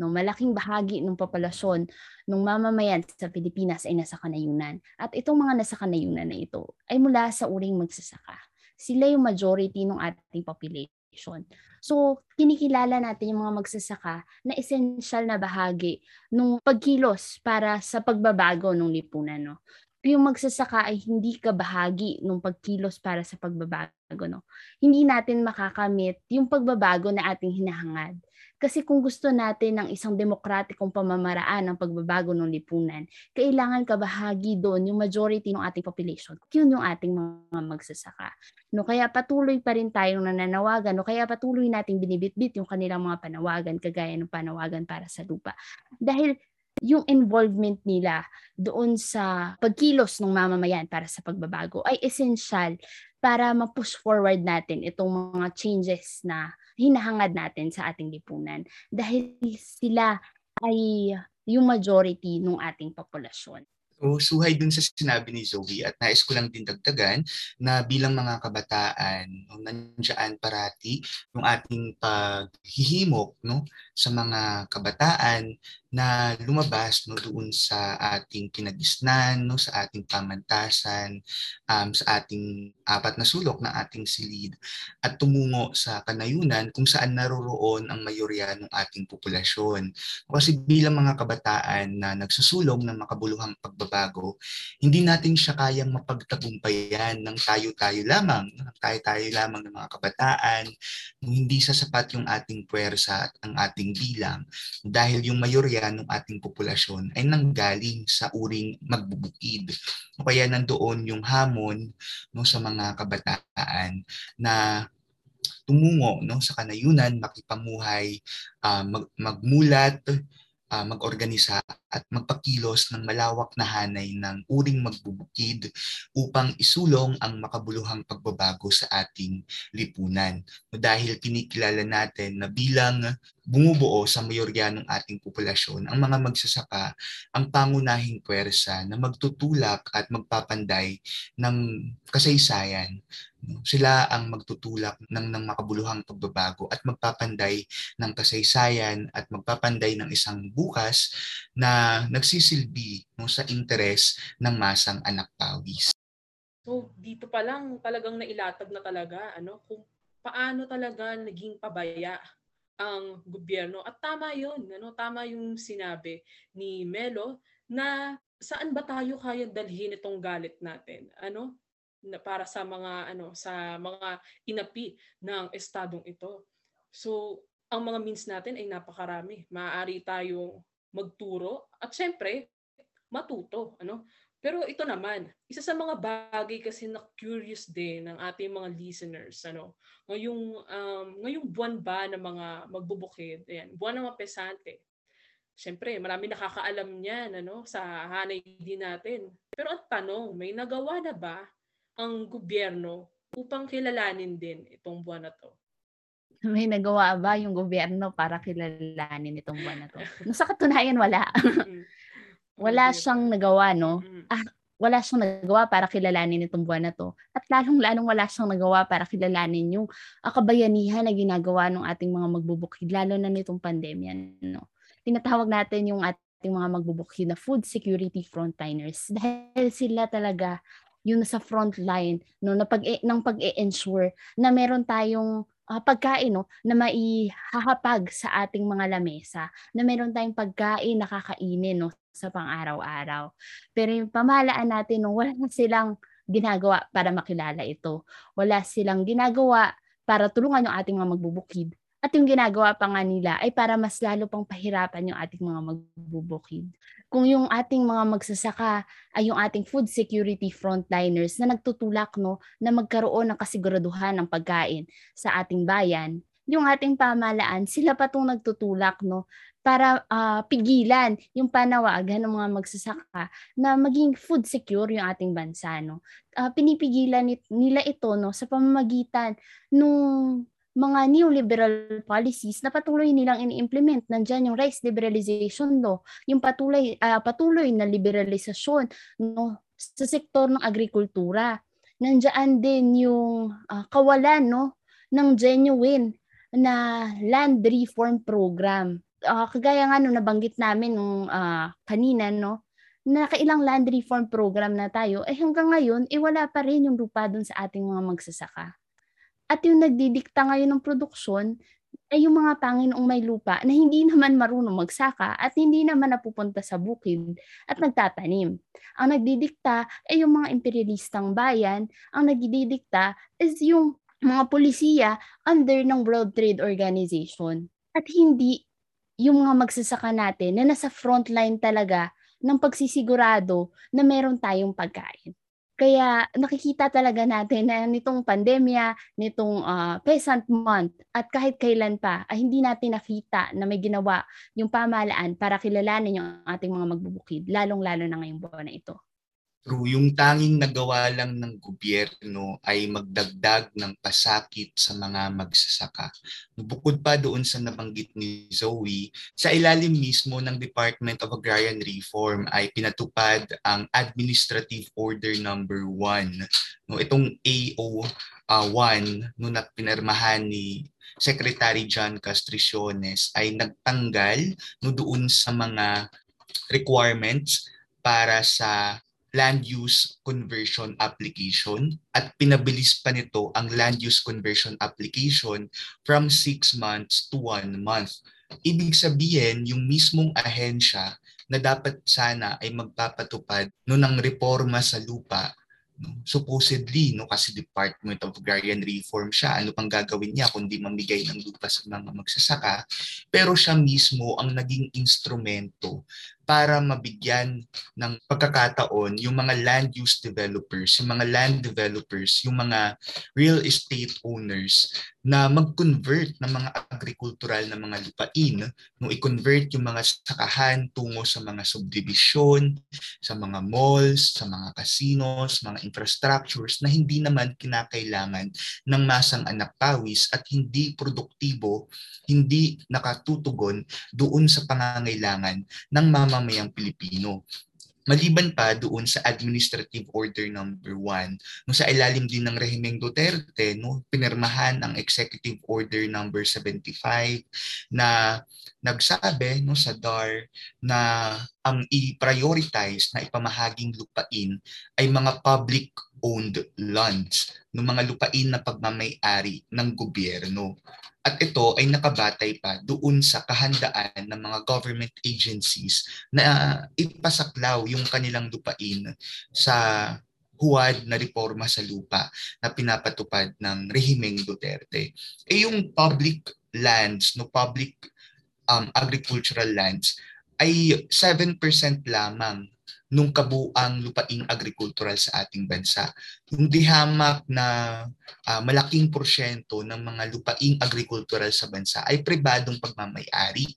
No, malaking bahagi ng populasyon ng mamamayan sa Pilipinas ay nasa kanayunan. At itong mga nasa kanayunan na ito ay mula sa uring magsasaka. Sila yung majority ng ating population. So, kinikilala natin yung mga magsasaka na essential na bahagi ng pagkilos para sa pagbabago ng lipunan. No? Yung magsasaka ay hindi ka bahagi ng pagkilos para sa pagbabago. No? Hindi natin makakamit yung pagbabago na ating hinahangad. Kasi kung gusto natin ng isang demokratikong pamamaraan ng pagbabago ng lipunan, kailangan kabahagi doon yung majority ng ating population. Yun yung ating mga magsasaka. No, kaya patuloy pa rin tayong nananawagan, no, kaya patuloy nating binibitbit yung kanilang mga panawagan, kagaya ng panawagan para sa lupa. Dahil yung involvement nila doon sa pagkilos ng mamamayan para sa pagbabago ay essential para ma-push forward natin itong mga changes na hinahangad natin sa ating lipunan dahil sila ay yung majority ng ating populasyon. So, suhay dun sa sinabi ni Zoe at nais ko lang din dagdagan na bilang mga kabataan, no, nandiyan parati yung ating paghihimok no, sa mga kabataan na lumabas no doon sa ating kinagisnan no sa ating pamantasan um, sa ating apat na sulok na ating silid at tumungo sa kanayunan kung saan naroroon ang mayorya ng ating populasyon. Kasi bilang mga kabataan na nagsusulong ng makabuluhang pagbabago hindi natin siya kayang mapagtagumpayan ng tayo-tayo lamang ng tayo-tayo lamang ng mga kabataan hindi sasapat yung ating puwersa at ang ating bilang. Dahil yung mayorya ng ating populasyon ay nanggaling sa uring magbubukid. O kaya nandoon yung hamon no, sa mga kabataan na tumungo no, sa kanayunan, makipamuhay, uh, mag, magmulat, uh, mag-organisa at magpakilos ng malawak na hanay ng uring magbubukid upang isulong ang makabuluhang pagbabago sa ating lipunan. Dahil kinikilala natin na bilang bumubuo sa mayorya ng ating populasyon, ang mga magsasaka ang pangunahing puwersa na magtutulak at magpapanday ng kasaysayan sila ang magtutulak ng, ng makabuluhang pagbabago at magpapanday ng kasaysayan at magpapanday ng isang bukas na nagsisilbi no, sa interes ng masang anak pawis. So dito pa lang talagang nailatag na talaga ano kung paano talaga naging pabaya ang gobyerno at tama 'yon ano tama yung sinabi ni Melo na saan ba tayo kaya dalhin itong galit natin ano para sa mga ano sa mga inapi ng estadong ito. So, ang mga means natin ay napakarami. Maaari tayong magturo at syempre matuto, ano? Pero ito naman, isa sa mga bagay kasi na curious din ng ating mga listeners, ano? Ngayong um, ngayong buwan ba ng mga magbubukid, ayan, buwan ng mga pesante. Siyempre, marami nakakaalam niyan ano, sa hanay din natin. Pero ang tanong, may nagawa na ba ang gobyerno upang kilalanin din itong buwan na to? May nagawa ba yung gobyerno para kilalanin itong buwan na to? Sa katunayan, wala. wala siyang nagawa, no? Ah, wala siyang nagawa para kilalanin itong buwan na to. At lalong-lalong wala siyang nagawa para kilalanin yung kabayanihan na ginagawa ng ating mga magbubukid, lalo na nitong pandemya. No? Tinatawag natin yung ating mga magbubukid na food security frontliners dahil sila talaga yung nasa front line no na pag ng pag-ensure na meron tayong uh, pagkain no na maihahapag sa ating mga lamesa na meron tayong pagkain na kakainin no sa pang-araw-araw. Pero yung pamahalaan natin no wala silang ginagawa para makilala ito. Wala silang ginagawa para tulungan yung ating mga magbubukid at yung ginagawa pa nga nila ay para mas lalo pang pahirapan yung ating mga magbubukid. Kung yung ating mga magsasaka ay yung ating food security frontliners na nagtutulak no na magkaroon ng kasiguraduhan ng pagkain sa ating bayan, yung ating pamalaan, sila pa itong nagtutulak no para uh, pigilan yung panawagan ng mga magsasaka na maging food secure yung ating bansa no. Uh, pinipigilan nila ito no sa pamamagitan nung mga neoliberal policies na patuloy nilang ini-implement. Nandiyan yung rice liberalization law, yung patuloy, uh, patuloy na liberalisasyon no, sa sektor ng agrikultura. Nandiyan din yung uh, kawalan no, ng genuine na land reform program. Uh, kagaya nga no, nabanggit namin nung uh, kanina, no, na kailang land reform program na tayo, eh hanggang ngayon, eh wala pa rin yung lupa dun sa ating mga magsasaka. At yung nagdidikta ngayon ng produksyon ay yung mga Panginoong may lupa na hindi naman marunong magsaka at hindi naman napupunta sa bukid at nagtatanim. Ang nagdidikta ay yung mga imperialistang bayan, ang nagdidikta is yung mga polisiya under ng World Trade Organization. At hindi yung mga magsasaka natin na nasa frontline talaga ng pagsisigurado na meron tayong pagkain. Kaya nakikita talaga natin na nitong pandemya, nitong uh, peasant month at kahit kailan pa ay hindi natin nakita na may ginawa yung pamahalaan para kilalanin yung ating mga magbubukid, lalong-lalo na ngayong buwan na ito. Yung tanging nagawa lang ng gobyerno ay magdagdag ng pasakit sa mga magsasaka. Bukod pa doon sa nabanggit ni Zoe, sa ilalim mismo ng Department of Agrarian Reform ay pinatupad ang Administrative Order Number 1. No, itong AO uh, 1 no na pinirmahan ni Secretary John Castriciones ay nagtanggal no doon sa mga requirements para sa land use conversion application at pinabilis pa nito ang land use conversion application from 6 months to 1 month. Ibig sabihin, yung mismong ahensya na dapat sana ay magpapatupad no ng reforma sa lupa no? supposedly no kasi Department of Agrarian Reform siya ano pang gagawin niya kundi mamigay ng lupa sa mga magsasaka pero siya mismo ang naging instrumento para mabigyan ng pagkakataon yung mga land use developers, yung mga land developers, yung mga real estate owners na mag-convert ng mga agricultural na mga lupain, no? I-convert yung mga sakahan tungo sa mga subdivision, sa mga malls, sa mga casinos, mga infrastructures na hindi naman kinakailangan ng masang anak pawis at hindi produktibo, hindi nakatutugon doon sa pangangailangan ng mamamayang Pilipino. Maliban pa doon sa Administrative Order number 1, no sa ilalim din ng rehimeng Duterte, no pinirmahan ang Executive Order number 75 na nagsabi no sa DAR na ang i-prioritize na ipamahaging lupain ay mga public owned lands, no mga lupain na pagmamay-ari ng gobyerno. At ito ay nakabatay pa doon sa kahandaan ng mga government agencies na ipasaklaw yung kanilang lupain sa huwad na reforma sa lupa na pinapatupad ng rehimeng Duterte. Eh yung public lands, no public um, agricultural lands ay 7% lamang nung kabuang lupaing agricultural sa ating bansa. Yung dihamak na uh, malaking porsyento ng mga lupaing agricultural sa bansa ay pribadong pagmamayari.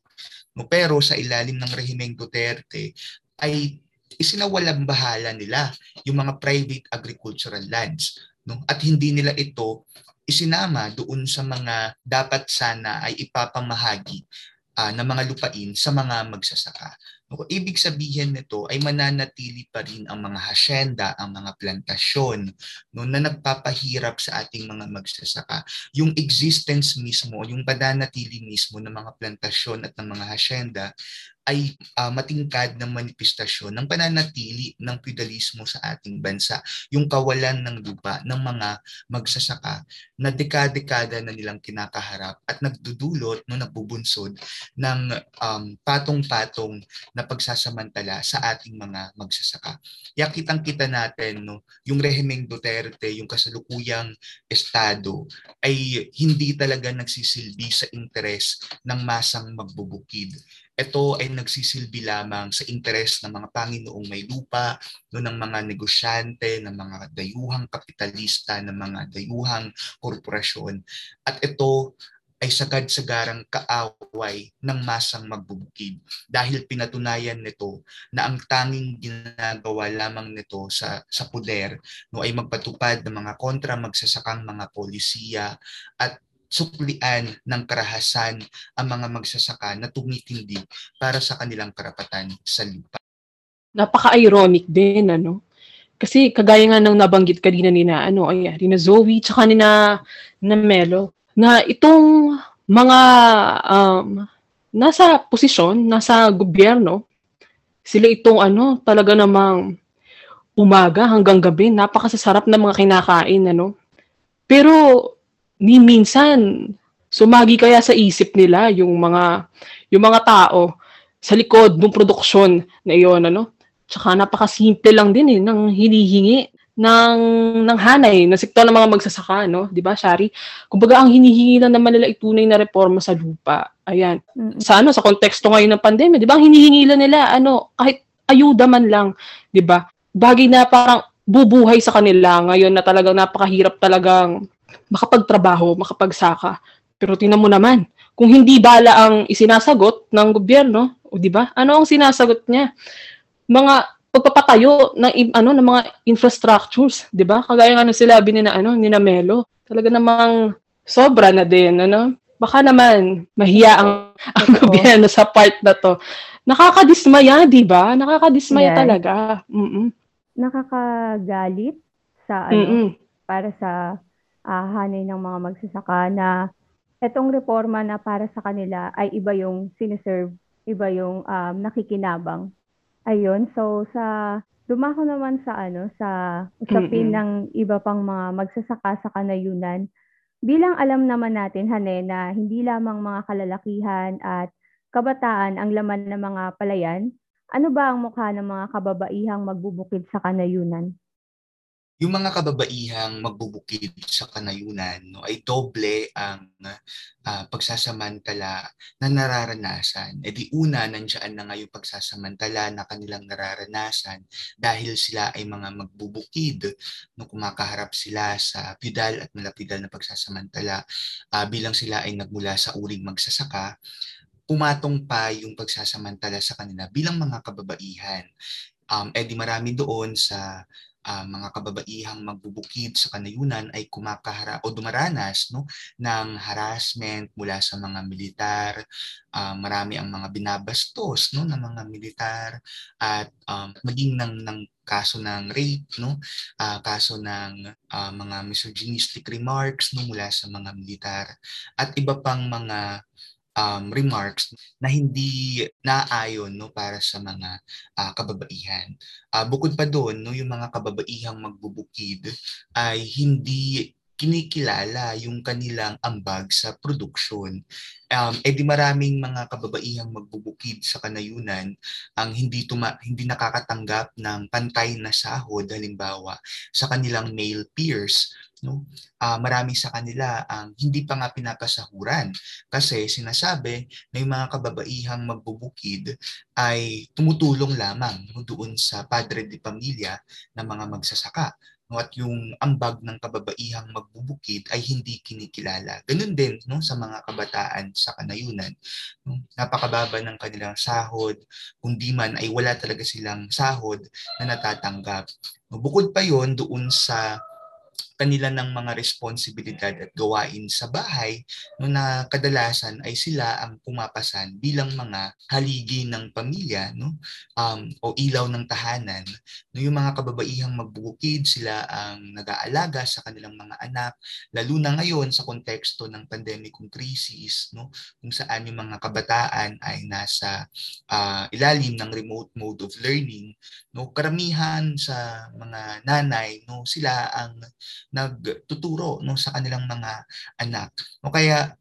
No, pero sa ilalim ng rehimeng Duterte ay isinawalang bahala nila yung mga private agricultural lands. No? At hindi nila ito isinama doon sa mga dapat sana ay ipapamahagi uh, ng mga lupain sa mga magsasaka. No, ibig sabihin nito ay mananatili pa rin ang mga hasyenda, ang mga plantasyon no, na nagpapahirap sa ating mga magsasaka. Yung existence mismo, yung pananatili mismo ng mga plantasyon at ng mga hasyenda ay uh, matingkad ng manifestasyon ng pananatili ng feudalismo sa ating bansa. Yung kawalan ng lupa ng mga magsasaka na dekada-dekada na nilang kinakaharap at nagdudulot, no, nagbubunsod ng um, patong-patong na pagsasamantala sa ating mga magsasaka. Kaya kitang-kita natin no, yung rehimeng Duterte, yung kasalukuyang estado ay hindi talaga nagsisilbi sa interes ng masang magbubukid ito ay nagsisilbi lamang sa interes ng mga Panginoong may lupa, no, ng mga negosyante, ng mga dayuhang kapitalista, ng mga dayuhang korporasyon. At ito ay sagad-sagarang kaaway ng masang magbubukid dahil pinatunayan nito na ang tanging ginagawa lamang nito sa sa puder no ay magpatupad ng mga kontra magsasakang mga polisiya at suklian ng karahasan ang mga magsasaka na tumitindi para sa kanilang karapatan sa lupa. Napaka-ironic din, ano? Kasi kagaya nga ng nabanggit kanina ni na, ano, ay, ni na Zoe, tsaka ni na, na Melo, na itong mga um, nasa posisyon, nasa gobyerno, sila itong ano, talaga namang umaga hanggang gabi, napakasasarap ng mga kinakain, ano. Pero ni minsan sumagi kaya sa isip nila yung mga yung mga tao sa likod ng produksyon na iyon ano? Tsaka napakasimple lang din eh ng hinihingi ng ng hanay ng sektor ng mga magsasaka no? Di ba Shari? Kumbaga ang hinihingi lang naman nila itunay na reforma sa lupa. Ayan. Mm-hmm. sa ano sa konteksto ngayon ng pandemya di ba? Ang hinihingi lang nila ano kahit ayuda man lang di ba? Bagay na parang bubuhay sa kanila ngayon na talagang napakahirap talagang makapagtrabaho, makapagsaka. Pero tingnan mo naman, kung hindi bala ang isinasagot ng gobyerno, o di ba? Ano ang sinasagot niya? Mga pagpapatayo ng ano ng mga infrastructures, 'di ba? Kagaya ng sinabi ni na ano ni na Melo. Talaga namang sobra na din, ano? Baka naman mahiya ang, ang gobyerno sa part na to. Nakakadismaya, 'di ba? Nakakadismaya yeah. talaga. Mm. Nakakagalit sa ano Mm-mm. para sa uh, hanay ng mga magsasaka na etong reforma na para sa kanila ay iba yung siniserve, iba yung um, nakikinabang. Ayun, so sa dumako naman sa ano sa usapin Mm-mm. ng iba pang mga magsasaka sa kanayunan. Bilang alam naman natin Hane na hindi lamang mga kalalakihan at kabataan ang laman ng mga palayan, ano ba ang mukha ng mga kababaihang magbubukid sa kanayunan? Yung mga kababaihang magbubukid sa kanayunan no, ay doble ang ah, pagsasamantala na nararanasan. E di una, nandiyan na nga yung pagsasamantala na kanilang nararanasan dahil sila ay mga magbubukid no, kumakaharap sila sa pidal at malapidal na pagsasamantala ah, bilang sila ay nagmula sa uring magsasaka pumatong pa yung pagsasamantala sa kanila bilang mga kababaihan. Um, eh di marami doon sa ah, mga kababaihang magbubukid sa kanayunan ay kumakahara o dumaranas no ng harassment mula sa mga militar. Ah, marami ang mga binabastos no ng mga militar at um, maging ng ng kaso ng rape no Ah, kaso ng ah, mga misogynistic remarks no mula sa mga militar. At iba pang mga um, remarks na hindi naayon no para sa mga ah, kababaihan. Ah, bukod pa doon, no, yung mga kababaihang magbubukid ay hindi kinikilala yung kanilang ambag sa produksyon. Um, eh di maraming mga kababaihang magbubukid sa kanayunan ang hindi tuma hindi nakakatanggap ng pantay na sahod halimbawa sa kanilang male peers no Ah, marami sa kanila ang hindi pa nga pinapasahuran kasi sinasabi na yung mga kababaihang magbubukid ay tumutulong lamang no, doon sa padre de pamilya ng mga magsasaka. No, at yung ambag ng kababaihang magbubukid ay hindi kinikilala. Ganun din no, sa mga kabataan sa kanayunan. No, napakababa ng kanilang sahod, kung di man ay wala talaga silang sahod na natatanggap. No, bukod pa yon doon sa kanila ng mga responsibilidad at gawain sa bahay no na kadalasan ay sila ang pumapasan bilang mga haligi ng pamilya no um, o ilaw ng tahanan. No yung mga kababaihang magbukid sila ang nag-aalaga sa kanilang mga anak lalo na ngayon sa konteksto ng pandemicong crisis no kung saan yung mga kabataan ay nasa ah, ilalim ng remote mode of learning. No karamihan sa mga nanay no sila ang nagtuturo no sa kanilang mga anak. O kaya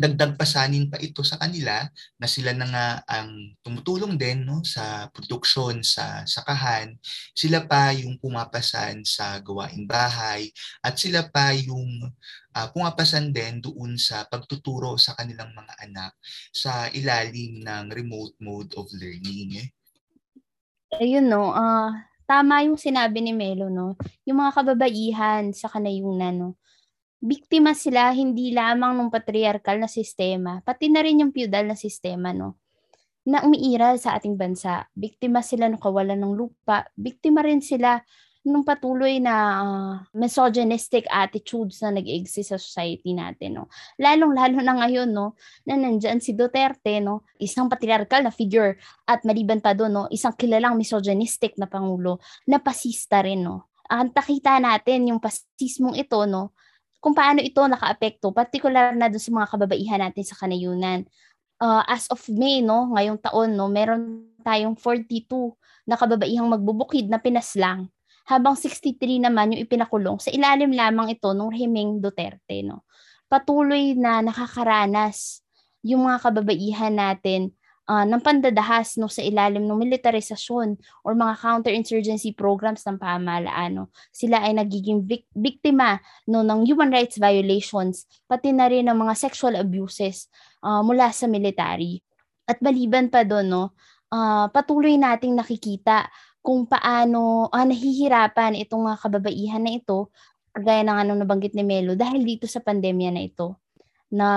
dagdag pasanin pa ito sa kanila na sila na nga ang tumutulong din no sa produksyon sa sakahan sila pa yung pumapasan sa gawaing bahay at sila pa yung ah, pumapasan din doon sa pagtuturo sa kanilang mga anak sa ilalim ng remote mode of learning eh. ayun no, ah tama yung sinabi ni Melo no. Yung mga kababaihan sa kanayunan no. Biktima sila hindi lamang ng patriarkal na sistema, pati na rin yung feudal na sistema no na umiiral sa ating bansa. Biktima sila ng kawalan ng lupa, biktima rin sila nung patuloy na ah, misogynistic attitudes na nag-exist sa society natin no. Lalong-lalo na ngayon no? Na nandyan si Duterte no, isang patriarkal na figure at maliban pa doon no, isang kilalang misogynistic na pangulo na pasista rin no. Ang takita natin yung pasismong ito no, kung paano ito nakaapekto, particular na doon sa mga kababaihan natin sa kanayunan. Uh, as of May, no, ngayong taon, no, meron tayong 42 na kababaihang magbubukid na pinaslang habang 63 naman yung ipinakulong sa ilalim lamang ito ng rehimeng Duterte. No? Patuloy na nakakaranas yung mga kababaihan natin uh, ng pandadahas no, sa ilalim ng militarisasyon or mga counterinsurgency programs ng pamahalaan. No. Sila ay nagiging bik- biktima no, ng human rights violations, pati na rin ng mga sexual abuses uh, mula sa military. At maliban pa doon, no, uh, patuloy nating nakikita kung paano ah, nahihirapan itong mga kababaihan na ito, kagaya ng anong nabanggit ni Melo, dahil dito sa pandemya na ito, na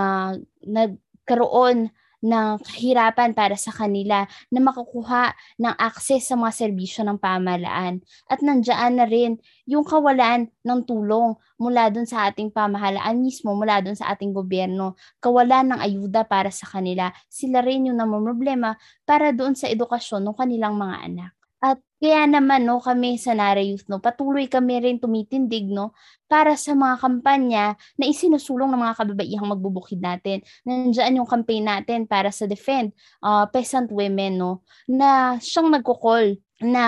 nagkaroon ng kahirapan para sa kanila na makakuha ng access sa mga serbisyo ng pamahalaan. At nandiyan na rin yung kawalan ng tulong mula dun sa ating pamahalaan mismo, mula dun sa ating gobyerno. Kawalan ng ayuda para sa kanila. Sila rin yung namumroblema para doon sa edukasyon ng kanilang mga anak. At Kaya naman no, kami sa Nara Youth no, patuloy kami rin tumitindig no para sa mga kampanya na isinusulong ng mga kababaihang magbubukid natin. Nandiyan yung campaign natin para sa Defend uh, Peasant Women no na siyang nagko-call na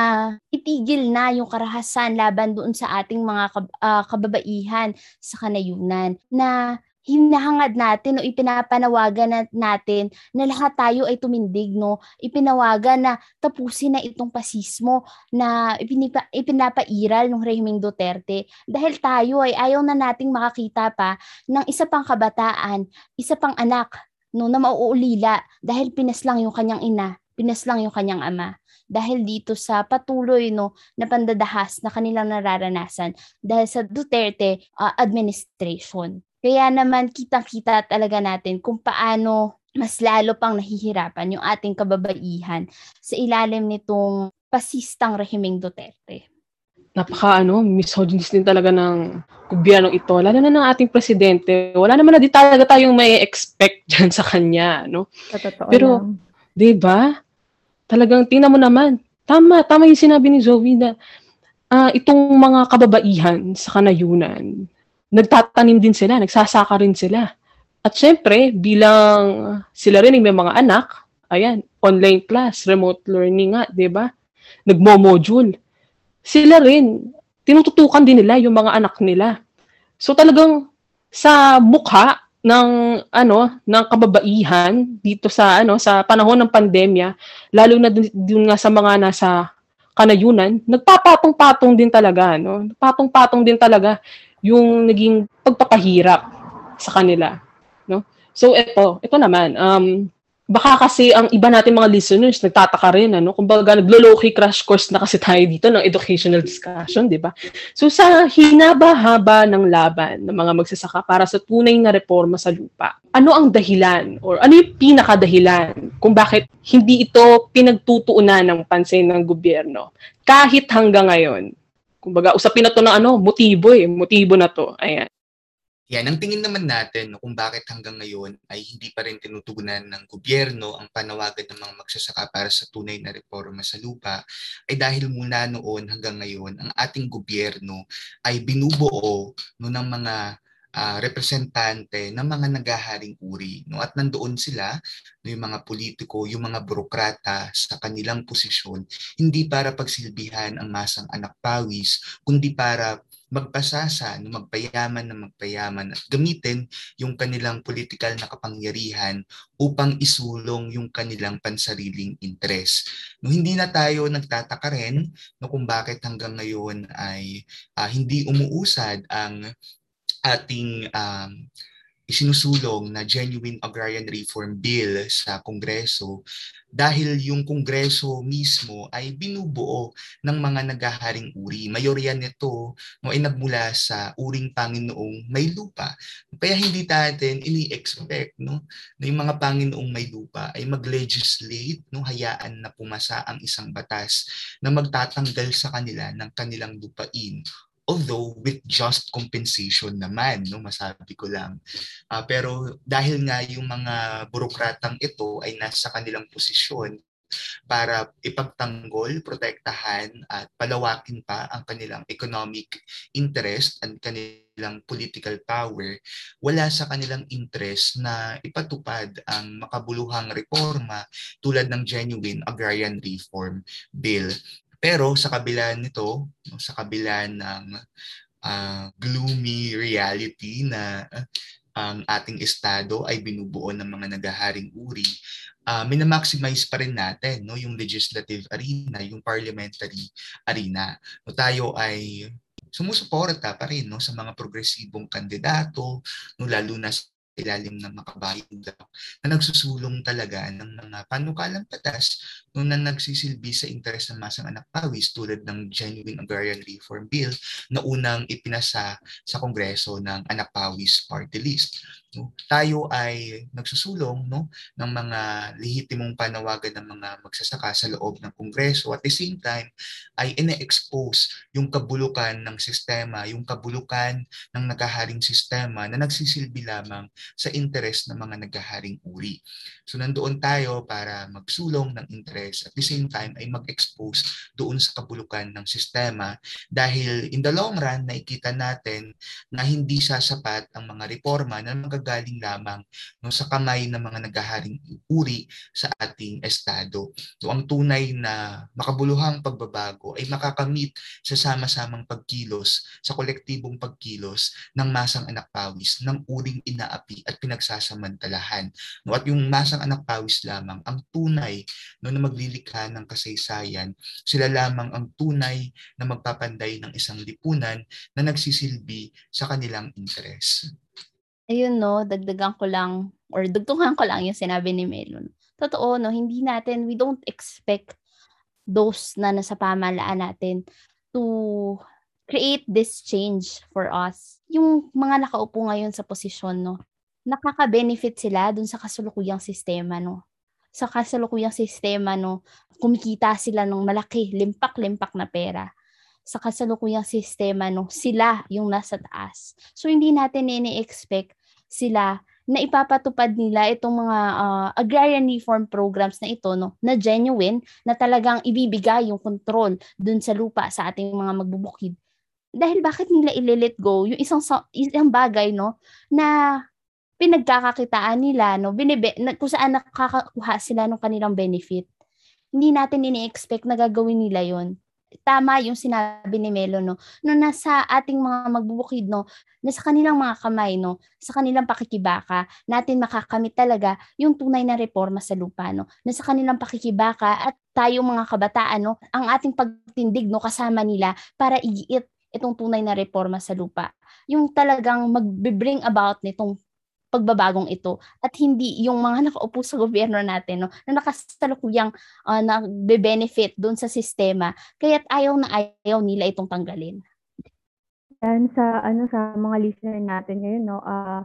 itigil na yung karahasan laban doon sa ating mga kab- uh, kababaihan sa kanayunan na hinahangad natin o ipinapanawagan na natin na lahat tayo ay tumindig no? Ipinawagan na tapusin na itong pasismo na ipinipa, ipinapairal ng rehimeng Duterte. Dahil tayo ay ayaw na nating makakita pa ng isa pang kabataan isa pang anak no na mauulila dahil pinaslang yung kanyang ina pinaslang yung kanyang ama. Dahil dito sa patuloy no na pandadahas na kanilang nararanasan dahil sa Duterte uh, administration kaya naman kitang-kita talaga natin kung paano mas lalo pang nahihirapan yung ating kababaihan sa ilalim nitong pasistang rehimeng Duterte. Napaka ano, misogynist din talaga ng gobyernong ito, lalo na ng ating presidente. Wala naman na di talaga tayong may expect dyan sa kanya, no? Totoo Pero, lang. 'di ba? Talagang tingnan mo naman. Tama, tama yung sinabi ni Zoe na ah, itong mga kababaihan sa kanayunan, nagtatanim din sila, nagsasaka rin sila. At syempre, bilang sila rin may mga anak, ayan, online class, remote learning nga, 'di ba? Nagmo-module. Sila rin tinututukan din nila yung mga anak nila. So talagang sa mukha ng ano ng kababaihan dito sa ano sa panahon ng pandemya lalo na dun, nga sa mga nasa kanayunan nagpapatong-patong din talaga no patong-patong din talaga yung naging pagpapahirap sa kanila no? So ito ito naman um baka kasi ang iba natin mga listeners nagtataka rin ano? Kumbaga naglo-low-key crash course na kasi tayo dito ng educational discussion di ba? So sa hinaba-haba ng laban ng mga magsasaka para sa tunay na reforma sa lupa ano ang dahilan or ano yung pinakadahilan kung bakit hindi ito pinagtutuunan ng pansin ng gobyerno kahit hanggang ngayon kumbaga usapin na to ng ano motibo eh motibo na to ayan. Yan, ang tingin naman natin no, kung bakit hanggang ngayon ay hindi pa rin tinutugunan ng gobyerno ang panawagan ng mga magsasaka para sa tunay na reforma sa lupa ay dahil mula noon hanggang ngayon ang ating gobyerno ay binubuo no, ng mga uh, representante ng mga nagaharing uri no at nandoon sila no, yung mga politiko yung mga burokrata sa kanilang posisyon hindi para pagsilbihan ang masang anak pawis kundi para magpasasa, no, magpayaman na magpayaman at gamitin yung kanilang political na kapangyarihan upang isulong yung kanilang pansariling interes. No, hindi na tayo nagtataka rin no, kung bakit hanggang ngayon ay uh, hindi umuusad ang ating um, isinusulong na genuine agrarian reform bill sa Kongreso dahil yung Kongreso mismo ay binubuo ng mga nagaharing uri. Mayorya nito no, ay nagmula sa uring Panginoong may lupa. Kaya hindi natin ini-expect no, na yung mga Panginoong may lupa ay mag-legislate, no, hayaan na pumasa ang isang batas na magtatanggal sa kanila ng kanilang lupain although with just compensation naman no masabi ko lang. Uh, pero dahil nga yung mga burokratang ito ay nasa kanilang posisyon para ipagtanggol, protektahan at palawakin pa ang kanilang economic interest and kanilang political power, wala sa kanilang interest na ipatupad ang makabuluhang reforma tulad ng genuine agrarian reform bill pero sa kabila nito, sa kabila ng uh, gloomy reality na ang ating estado ay binubuo ng mga nagaharing uri, uh, minamaximize pa rin natin no, yung legislative arena, yung parliamentary arena. No, tayo ay sumusuporta pa rin no, sa mga progresibong kandidato, no, lalo na sa ilalim ng makabayan na nagsusulong talaga ng mga panukalang batas no, na nagsisilbi sa interes ng masang anak pawis tulad ng Genuine Agrarian Reform Bill na unang ipinasa sa Kongreso ng Anak Pawis Party List. No? Tayo ay nagsusulong no, ng mga lehitimong panawagan ng mga magsasaka sa loob ng Kongreso at the same time ay ine-expose yung kabulukan ng sistema, yung kabulukan ng nakaharing sistema na nagsisilbi lamang sa interes ng mga naghaharing uri. So nandoon tayo para magsulong ng interes at the same time ay mag-expose doon sa kabulukan ng sistema dahil in the long run nakikita natin na hindi sasapat ang mga reforma na magagaling lamang no, sa kamay ng mga naghaharing uri sa ating estado. So ang tunay na makabuluhang pagbabago ay makakamit sa sama-samang pagkilos, sa kolektibong pagkilos ng masang anak pawis, ng uring inaapi at pinagsasamantalahan. No, at yung masang anak pawis lamang ang tunay no, na maglilikha ng kasaysayan, sila lamang ang tunay na magpapanday ng isang lipunan na nagsisilbi sa kanilang interes. Ayun no, dagdagan ko lang or dugtungan ko lang yung sinabi ni Melon. Totoo no, hindi natin, we don't expect those na nasa pamalaan natin to create this change for us. Yung mga nakaupo ngayon sa posisyon, no, nakaka-benefit sila dun sa kasulukuyang sistema, no. Sa kasulukuyang sistema, no, kumikita sila ng malaki, limpak-limpak na pera. Sa kasalukuyang sistema, no, sila yung nasa taas. So, hindi natin ini-expect sila na ipapatupad nila itong mga uh, agrarian reform programs na ito no? Na genuine na talagang ibibigay yung control dun sa lupa sa ating mga magbubukid. Dahil bakit nila i-let go yung isang isang bagay no? Na pinagkakakitaan nila no? Binibe na, kung saan nakakakuha sila ng kanilang benefit. Hindi natin ini-expect na gagawin nila yon tama yung sinabi ni Melo no? No nasa ating mga magbubukid no? Nasa kanilang mga kamay no? Sa kanilang pakikibaka natin makakamit talaga yung tunay na reforma sa lupa no? Nasa kanilang pakikibaka at tayo mga kabataan no? Ang ating pagtindig no? Kasama nila para igiit itong tunay na reforma sa lupa. Yung talagang mag-bring about nitong pagbabagong ito at hindi yung mga nakaupo sa gobyerno natin no na nakasalukuyang uh, nagbe-benefit doon sa sistema kaya't ayaw na ayaw nila itong tanggalin. Yan sa ano sa mga listener natin ngayon no uh,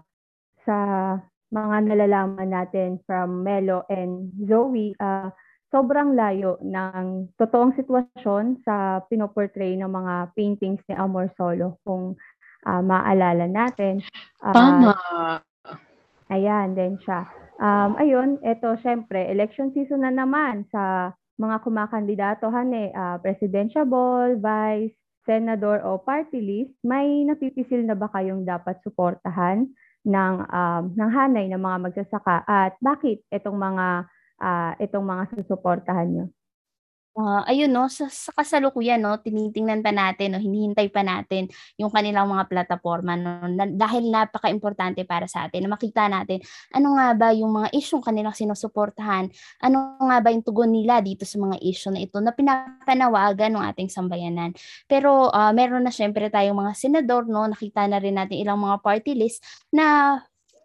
sa mga nalalaman natin from Melo and Zoe uh, sobrang layo ng totoong sitwasyon sa pinoportray ng mga paintings ni Amor Solo kung uh, maalala natin. Uh, Tama. Ayan, din siya. Um, ayun, ito syempre, election season na naman sa mga kumakandidato, hane, uh, presidential, vice, senador o party list, may napipisil na ba kayong dapat suportahan ng um, ng hanay ng mga magsasaka at bakit itong mga uh, itong mga susuportahan nyo? Uh, ayun 'no, sa sa kasalukuyan 'no, tinitingnan pa natin 'no, hinihintay pa natin yung kanilang mga plataporma 'no, na dahil napakaimportante para sa atin na makita natin ano nga ba yung mga isyung kanilang sinusuportahan, ano nga ba yung tugon nila dito sa mga issue na ito na pinapanawagan ng ating sambayanan. Pero, uh, meron na siyempre tayong mga senador 'no, nakita na rin natin ilang mga party list na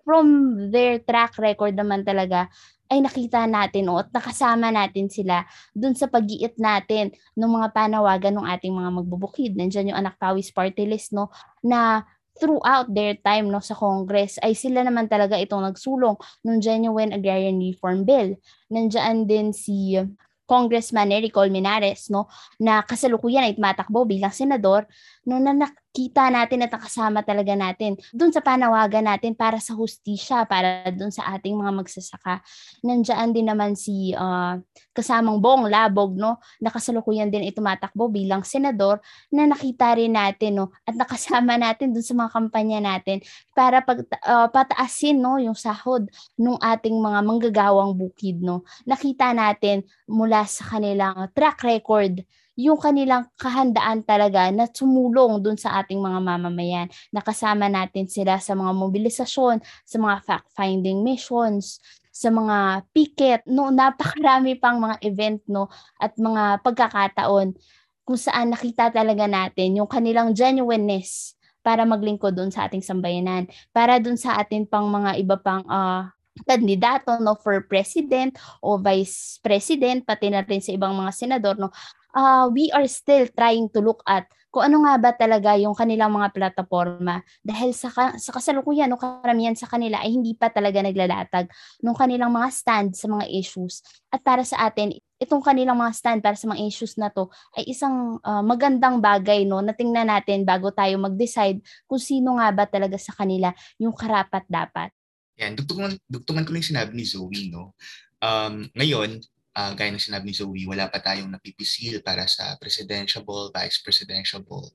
from their track record naman talaga ay nakita natin o at nakasama natin sila dun sa pag-iit natin ng mga panawagan ng ating mga magbubukid. Nandiyan yung anak pawis party list no na throughout their time no sa Congress ay sila naman talaga itong nagsulong ng genuine agrarian reform bill. Nandiyan din si Congressman Eric Colmenares no na kasalukuyan ay tumatakbo bilang senador no na nakita natin at nakasama talaga natin doon sa panawagan natin para sa hustisya para doon sa ating mga magsasaka. Nandiyan din naman si uh, kasamang Bong Labog no na kasalukuyan din ay tumatakbo bilang senador na nakita rin natin no at nakasama natin doon sa mga kampanya natin para pag uh, pataasin no yung sahod ng ating mga manggagawang bukid no. Nakita natin mula sa kanilang track record yung kanilang kahandaan talaga na tumulong dun sa ating mga mamamayan. Nakasama natin sila sa mga mobilisasyon, sa mga fact-finding missions, sa mga picket, no, napakarami pang mga event no? At mga pagkakataon kung saan nakita talaga natin yung kanilang genuineness para maglingkod doon sa ating sambayanan, para doon sa atin pang mga iba pang uh, kandidato no? For president o vice president pati na rin sa ibang mga senador no uh, we are still trying to look at kung ano nga ba talaga yung kanilang mga plataforma dahil sa, sa kasalukuyan no karamihan sa kanila ay hindi pa talaga naglalatag ng kanilang mga stand sa mga issues. At para sa atin itong kanilang mga stand para sa mga issues na to ay isang uh, magandang bagay no na tingnan natin bago tayo mag-decide kung sino nga ba talaga sa kanila yung karapat dapat Yan, dugtungan, dugtungan ko lang yung sinabi ni Zoe, no? Um, ngayon, uh, gaya ng sinabi ni Zoe, wala pa tayong napipisil para sa presidential ball, vice presidential ball.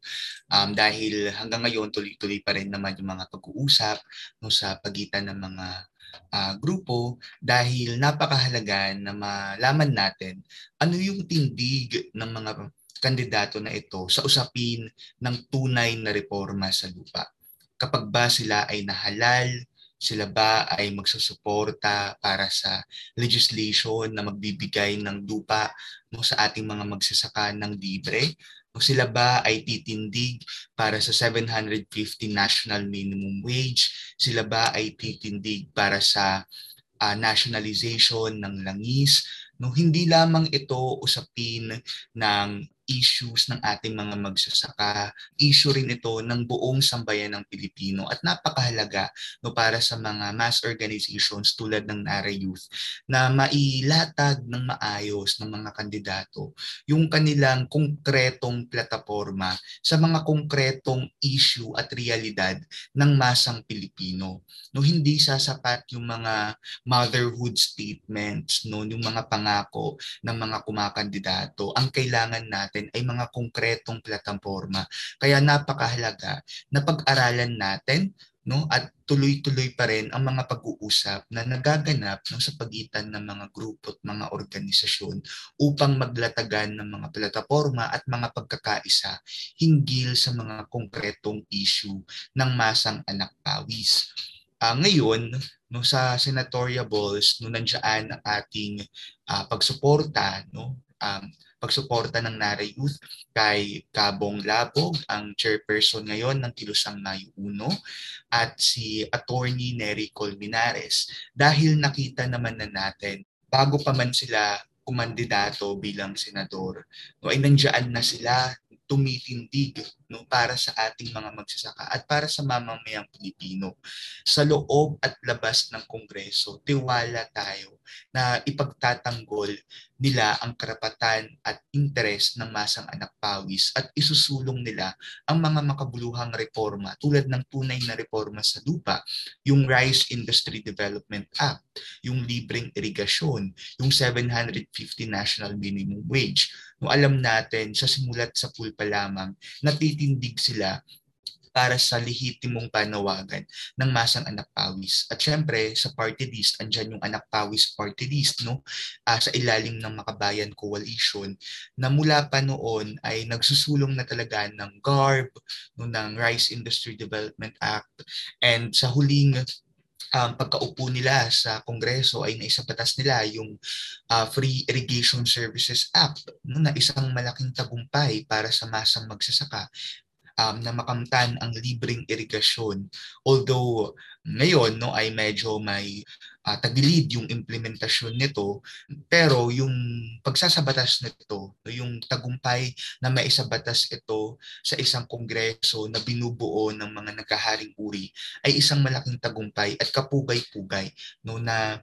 Um, dahil hanggang ngayon, tuloy-tuloy pa rin naman yung mga pag-uusap no, sa pagitan ng mga uh, grupo dahil napakahalaga na malaman natin ano yung tindig ng mga kandidato na ito sa usapin ng tunay na reforma sa lupa. Kapag ba sila ay nahalal, sila ba ay magsusuporta para sa legislation na magbibigay ng lupa no, sa ating mga magsasaka ng libre? O sila ba ay titindig para sa 750 national minimum wage? Sila ba ay titindig para sa uh, nationalization ng langis? No, hindi lamang ito usapin ng issues ng ating mga magsasaka. Issue rin ito ng buong sambayan ng Pilipino at napakahalaga no, para sa mga mass organizations tulad ng NARA Youth na mailatag ng maayos ng mga kandidato yung kanilang konkretong plataforma sa mga konkretong issue at realidad ng masang Pilipino. No, hindi sasapat yung mga motherhood statements, no, yung mga pangako ng mga kumakandidato. Ang kailangan natin natin ay mga konkretong plataforma. Kaya napakahalaga na pag-aralan natin no at tuloy-tuloy pa rin ang mga pag-uusap na nagaganap no, sa pagitan ng mga grupo at mga organisasyon upang maglatagan ng mga plataforma at mga pagkakaisa hinggil sa mga konkretong issue ng masang anak pawis. Uh, ngayon, no sa senatorial balls no nandiyan ang ating uh, pagsuporta no um, pagsuporta ng Nara Youth kay Kabong Labog, ang chairperson ngayon ng Kilusang Mayo 1, at si Attorney Nery Colminares. Dahil nakita naman na natin, bago pa man sila kumandidato bilang senador, no, ay nandiyan na sila tumitindig no para sa ating mga magsasaka at para sa mamamayang Pilipino. Sa loob at labas ng Kongreso, tiwala tayo na ipagtatanggol nila ang karapatan at interes ng masang anak pawis at isusulong nila ang mga makabuluhang reforma tulad ng tunay na reforma sa lupa, yung Rice Industry Development Act, yung libreng irigasyon, yung 750 national minimum wage. No, alam natin sa simulat sa pulpa lamang, natitindig sila para sa lehitimong panawagan ng masang anak pawis. At syempre, sa party list, andyan yung anak pawis party list, no? Uh, sa ilalim ng Makabayan Coalition, na mula pa noon ay nagsusulong na talaga ng GARB, no, ng Rice Industry Development Act, and sa huling um, pagkaupo nila sa Kongreso ay naisabatas nila yung uh, Free Irrigation Services Act no, na isang malaking tagumpay para sa masang magsasaka um, na makamtan ang libreng irigasyon. Although ngayon no ay medyo may uh, tagilid yung implementasyon nito, pero yung pagsasabatas nito, yung tagumpay na maisabatas ito sa isang kongreso na binubuo ng mga nagkaharing uri ay isang malaking tagumpay at kapugay-pugay no na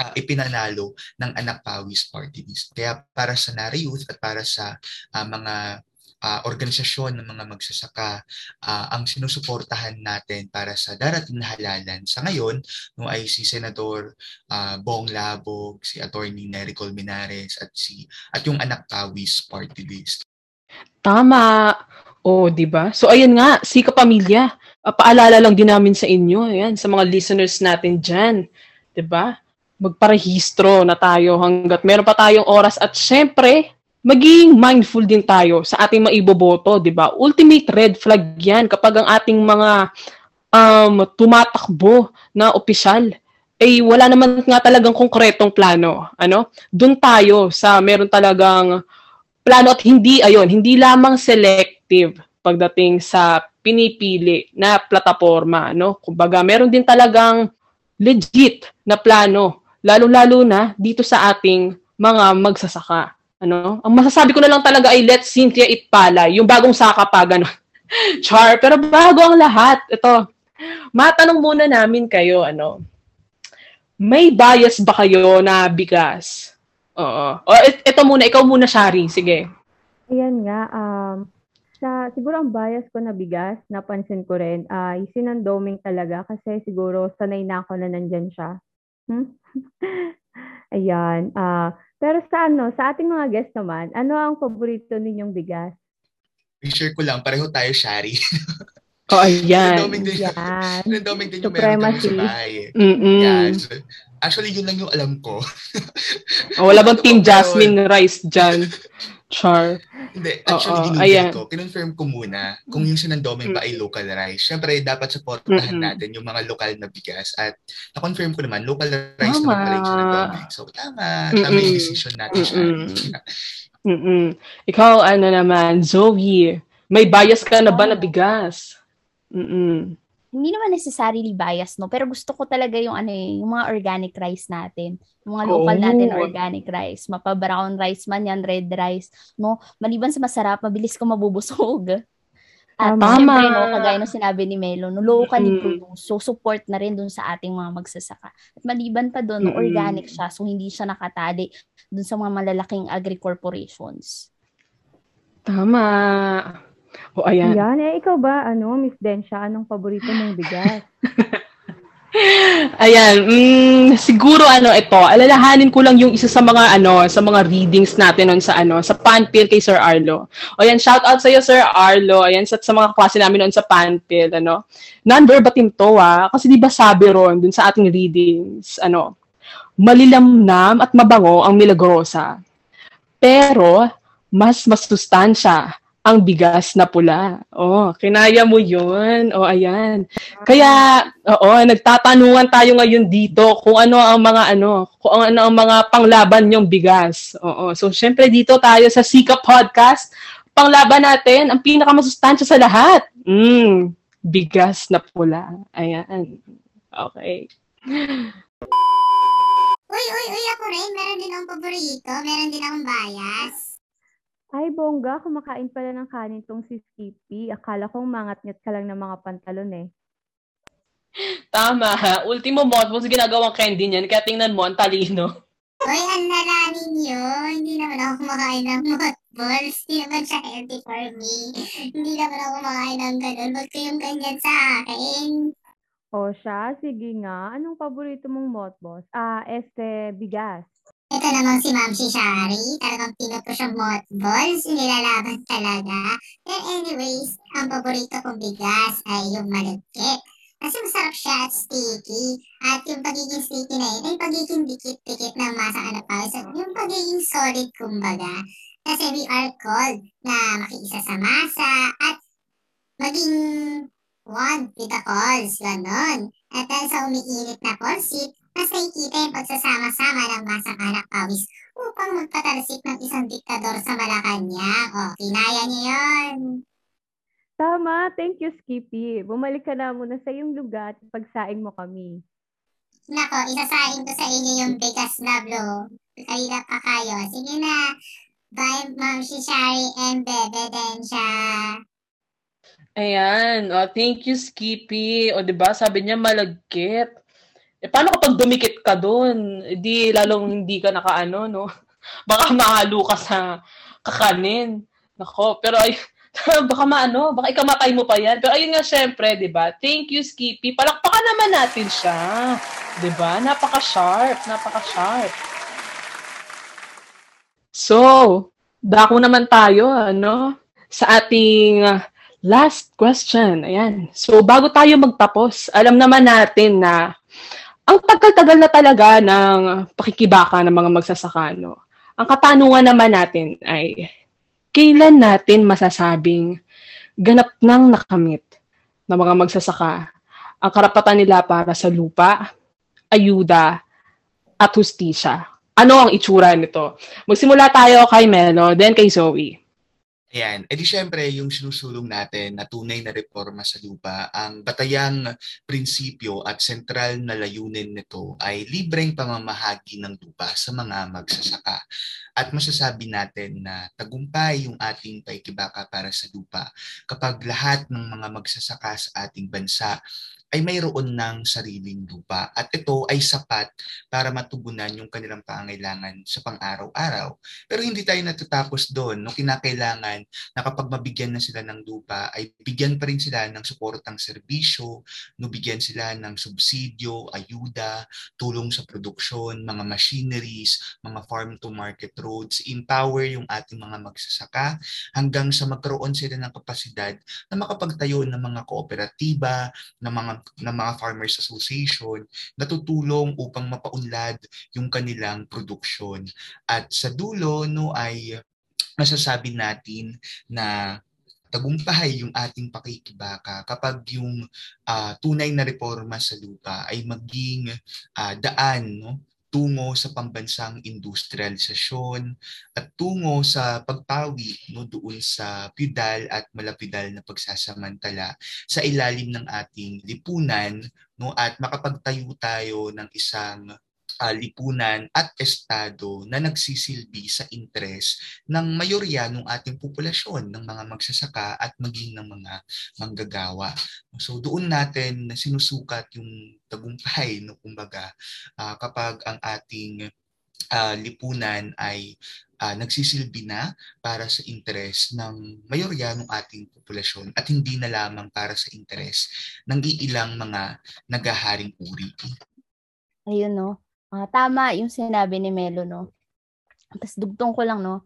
uh, ipinanalo ng Anak Pawis Party List. Kaya para sa Nari Youth at para sa uh, mga uh, organisasyon ng mga magsasaka uh, ang sinusuportahan natin para sa darating na halalan. Sa ngayon, no, ay si Senador uh, Bong Labog, si Attorney Nery Colmenares at si at yung anak Tawis party list. Tama. O, oh, 'di ba? So ayun nga, si kapamilya. Uh, paalala lang din namin sa inyo, ayan, sa mga listeners natin diyan, 'di ba? Magparehistro na tayo hangga't meron pa tayong oras at syempre, maging mindful din tayo sa ating maiboboto, 'di ba? Ultimate red flag 'yan kapag ang ating mga um, tumatakbo na opisyal ay wala naman nga talagang konkretong plano, ano? Doon tayo sa meron talagang plano at hindi ayon, hindi lamang selective pagdating sa pinipili na plataforma, no? Kumbaga, meron din talagang legit na plano, lalo-lalo na dito sa ating mga magsasaka. Ano? Ang masasabi ko na lang talaga ay let Cynthia it pala, yung bagong saka pa, gano'n. Char, pero bago ang lahat, ito, matanong muna namin kayo, ano, may bias ba kayo na bigas? Oo. O, ito muna, ikaw muna, Shari, sige. Ayan nga, um, sa siguro ang bias ko na bigas, napansin ko rin, ay sinandoming talaga kasi siguro sanay na ako na nandyan siya. Hmm? Ayan. ah pero sa ano, sa ating mga guests naman, ano ang paborito ninyong bigas? I-share ko lang, pareho tayo, Shari. Oh, ayan. Randoming din, Yan. randoming din yung meron kami sa bahay. Mm-mm. Actually, yun lang yung alam ko. Oh, wala bang Team Jasmine Rice dyan? Char. Hindi, actually, ayan. ko. Kinonfirm ko muna kung yung sinandomen ba ay local rice. Siyempre, dapat supportahan Mm-mm. natin yung mga lokal na bigas. At na-confirm ko naman, local rice Tama. naman pala yung sinandomen. So, tama. Tama yung Mm-mm. decision natin, Mm-mm. Shari. Mm-mm. Ikaw, ano naman, Zoe, may bias ka na ba na bigas? Mm-mm. Hindi naman necessarily bias, no? Pero gusto ko talaga yung ano eh, yung mga organic rice natin. Yung mga local Oh. natin organic rice. Mapa-brown rice man yan, red rice. No? Maliban sa masarap, mabilis ko mabubusog. At Tama. syempre, no, kagaya ng sinabi ni Melo, no, locally Mm. produced. So, support na rin dun sa ating mga magsasaka. At maliban pa dun, no, Mm. organic siya. So, hindi siya nakatali dun sa mga malalaking agri-corporations. Tama. O, ayan. Ayan. Eh, ikaw ba, ano, Miss Densha, anong paborito mong bigas? Ayan, mm, siguro ano ito, alalahanin ko lang yung isa sa mga ano, sa mga readings natin noon sa ano, sa Panpil kay Sir Arlo. O yan, shout out sa iyo Sir Arlo. Ayan, sa, sa mga klase namin noon sa Panpil, ano. Non-verbatim to ah, kasi di ba sabi ron dun sa ating readings, ano, malilamnam at mabango ang milagrosa. Pero mas masustansya ang bigas na pula. Oh, kinaya mo 'yun. Oh, ayan. Kaya, oo, nagtatanungan tayo ngayon dito kung ano ang mga ano, kung ano ang mga panglaban yung bigas. Oo. So, syempre dito tayo sa Sika Podcast, panglaban natin ang pinakamasustansya sa lahat. Mm, bigas na pula. Ayan. Okay. Uy, uy, uy, ako rin. Meron din akong paborito. Meron din akong bias. Ay, bongga, kumakain pala ng kanin tong si Skippy. Akala kong mangat-ngat ka lang ng mga pantalon eh. Tama. Ultimo mothballs ginagawang candy niyan. Kaya tingnan mo, ang talino. Uy, ang lala ninyo. Hindi naman ako kumakain ng mothballs. Hindi naman siya healthy for me. Hindi naman ako kumakain ng ganun. Huwag kayong ganyan sa akin. O siya, sige nga. Anong paborito mong mothballs? Ah, este, bigas. Ito namang si Ma'am si Shari. Talagang pinuto siyang mothballs. Nilalaban talaga. And anyways, ang paborito kong bigas ay yung malagkit. Kasi masarap siya at sticky. At yung pagiging sticky na yun ay pagiging dikit-dikit ng masa na pawis. At yung pagiging solid kumbaga. Kasi we are called na makiisa sa masa at maging one with the calls. Ganon. At dahil sa umiinit na porsit, mas nakikita yung pagsasama-sama ng masang anak pawis upang magpatalsik ng isang diktador sa Malacanang. O, kinaya niyo yun. Tama, thank you, Skippy. Bumalik ka na muna sa iyong lugar at pagsaing mo kami. Nako, isasahin ko sa inyo yung bigas na blue. Kanina pa kayo. Sige na. Bye, Ma'am si Shari and Bebe Densha. Ayan. Oh, thank you, Skippy. O, di ba Sabi niya malagkit. Eh, paano kapag dumikit ka doon? Eh, di lalong hindi ka nakaano, no? Baka mahalo ka sa kakanin. Nako, pero ay, baka maano, baka ikamatay mo pa yan. Pero ayun nga, syempre, di ba? Thank you, Skippy. Palakpakan naman natin siya. Di ba? Napaka-sharp, napaka-sharp. So, dako naman tayo, ano, sa ating uh, last question. Ayan. So, bago tayo magtapos, alam naman natin na ang tagal-tagal na talaga ng pakikibaka ng mga magsasaka? Ang katanungan naman natin ay, kailan natin masasabing ganap nang nakamit ng mga magsasaka ang karapatan nila para sa lupa, ayuda, at hustisya? Ano ang itsura nito? Magsimula tayo kay Melo, then kay Zoe. Ayan. E di syempre, yung sinusulong natin na tunay na reforma sa lupa, ang batayang prinsipyo at sentral na layunin nito ay libreng pamamahagi ng lupa sa mga magsasaka. At masasabi natin na tagumpay yung ating paikibaka para sa lupa kapag lahat ng mga magsasaka sa ating bansa ay mayroon ng sariling lupa. At ito ay sapat para matugunan yung kanilang pangailangan sa pang-araw-araw. Pero hindi tayo natatapos doon. No, kinakailangan na kapag mabigyan na sila ng lupa, ay bigyan pa rin sila ng suportang serbisyo, no, bigyan sila ng subsidyo, ayuda, tulong sa produksyon, mga machineries, mga farm-to-market roads, empower yung ating mga magsasaka hanggang sa magkaroon sila ng kapasidad na makapagtayo ng mga kooperatiba, ng mga ng mga farmers association na tutulong upang mapaunlad yung kanilang produksyon. At sa dulo no ay masasabi natin na tagumpay yung ating pakikibaka kapag yung uh, tunay na reforma sa lupa ay maging uh, daan no tungo sa pambansang industrialisasyon at tungo sa pagpawi no doon sa feudal at malapidal na pagsasamantala sa ilalim ng ating lipunan no? At makapagtayo tayo ng isang uh, lipunan at estado na nagsisilbi sa interes ng mayorya ng ating populasyon, ng mga magsasaka at maging ng mga manggagawa. So doon natin sinusukat yung tagumpay, no, kumbaga, uh, kapag ang ating uh, lipunan ay uh, nagsisilbi na para sa interes ng mayorya ng ating populasyon at hindi na lamang para sa interes ng iilang mga nagaharing uri. Ayun no. Uh, tama yung sinabi ni Melo, no? Tapos dugtong ko lang, no?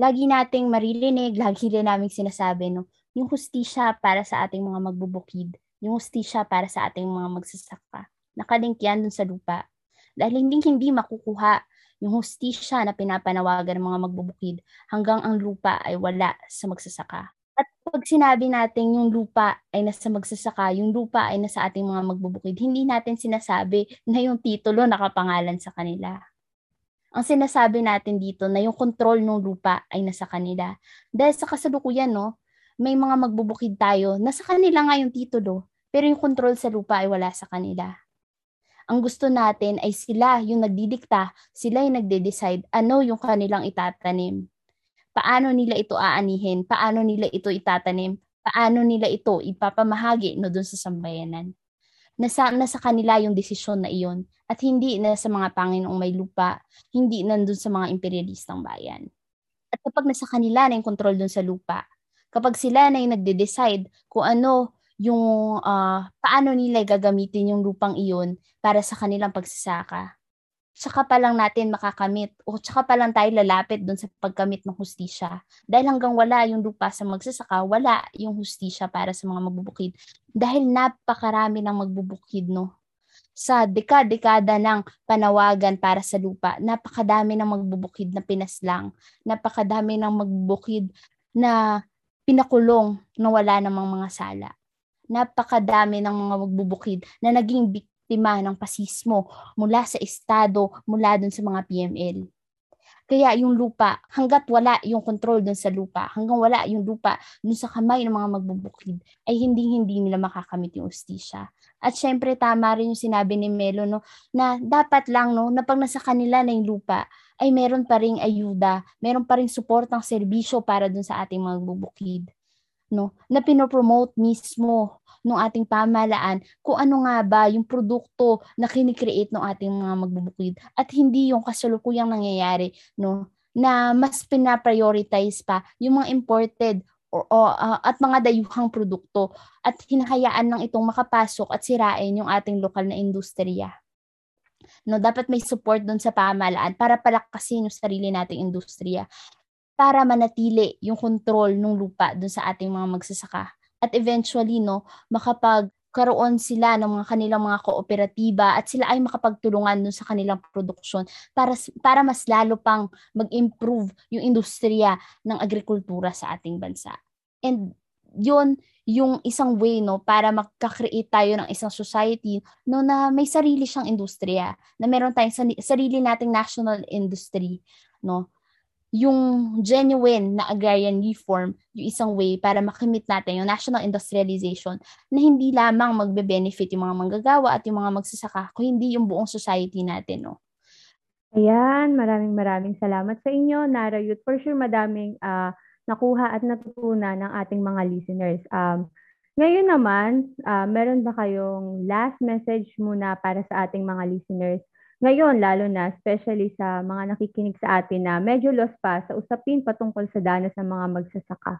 Lagi nating maririnig, lagi rin namin sinasabi, no? Yung hustisya para sa ating mga magbubukid, yung hustisya para sa ating mga magsasaka. Nakalink yan dun sa lupa. Dahil hindi hindi makukuha yung hustisya na pinapanawagan ng mga magbubukid hanggang ang lupa ay wala sa magsasaka. Pag sinabi natin yung lupa ay nasa magsasaka, yung lupa ay nasa ating mga magbubukid, hindi natin sinasabi na yung titulo nakapangalan sa kanila. Ang sinasabi natin dito na yung control ng lupa ay nasa kanila. Dahil sa kasalukuyan, no, may mga magbubukid tayo, nasa kanila nga yung titulo, pero yung control sa lupa ay wala sa kanila. Ang gusto natin ay sila yung nagdidikta, sila yung nagde-decide ano yung kanilang itatanim paano nila ito aanihin, paano nila ito itatanim, paano nila ito ipapamahagi no dun sa sambayanan. Nasa, nasa kanila yung desisyon na iyon at hindi na sa mga Panginoong may lupa, hindi nandun sa mga imperialistang bayan. At kapag nasa kanila na yung control dun sa lupa, kapag sila na yung nagde-decide kung ano yung uh, paano nila gagamitin yung lupang iyon para sa kanilang pagsasaka, tsaka pa lang natin makakamit o tsaka pa lang tayo lalapit doon sa pagkamit ng hustisya. Dahil hanggang wala yung lupa sa magsasaka, wala yung hustisya para sa mga magbubukid. Dahil napakarami ng magbubukid, no? Sa dekada-dekada ng panawagan para sa lupa, napakadami ng magbubukid na pinaslang, napakadami ng magbubukid na pinakulong na wala namang mga sala. Napakadami ng mga magbubukid na naging biktima ng pasismo mula sa Estado, mula dun sa mga PML. Kaya yung lupa, hanggat wala yung control dun sa lupa, hanggang wala yung lupa dun sa kamay ng mga magbubukid, ay hindi-hindi nila makakamit yung ustisya. At syempre, tama rin yung sinabi ni Melo, no, na dapat lang, no, na pag nasa kanila na yung lupa, ay meron pa ring ayuda, meron pa ring support ng serbisyo para dun sa ating mga magbubukid. No, na pinopromote mismo ng ating pamahalaan kung ano nga ba yung produkto na kinikreate ng ating mga magbubukid at hindi yung kasalukuyang nangyayari no na mas pina-prioritize pa yung mga imported or, or uh, at mga dayuhang produkto at hinahayaan ng itong makapasok at sirain yung ating lokal na industriya. No, dapat may support doon sa pamahalaan para palakasin yung sarili nating industriya para manatili yung control ng lupa doon sa ating mga magsasaka at eventually no makapagkaroon sila ng mga kanilang mga kooperatiba at sila ay makapagtulungan dun sa kanilang produksyon para para mas lalo pang mag-improve yung industriya ng agrikultura sa ating bansa. And yun yung isang way no para makaka-create tayo ng isang society no na may sarili siyang industriya, na meron tayong sarili nating national industry no yung genuine na agrarian reform, yung isang way para makamit natin yung national industrialization na hindi lamang magbe-benefit yung mga manggagawa at yung mga magsasaka, kung hindi yung buong society natin. No? Ayan, maraming maraming salamat sa inyo, Nara Youth. For sure, madaming ah, nakuha at natutunan ng ating mga listeners. Um, ngayon naman, ah, meron ba kayong last message muna para sa ating mga listeners? Ngayon, lalo na, especially sa mga nakikinig sa atin na medyo lost pa sa usapin patungkol sa danas ng mga magsasaka.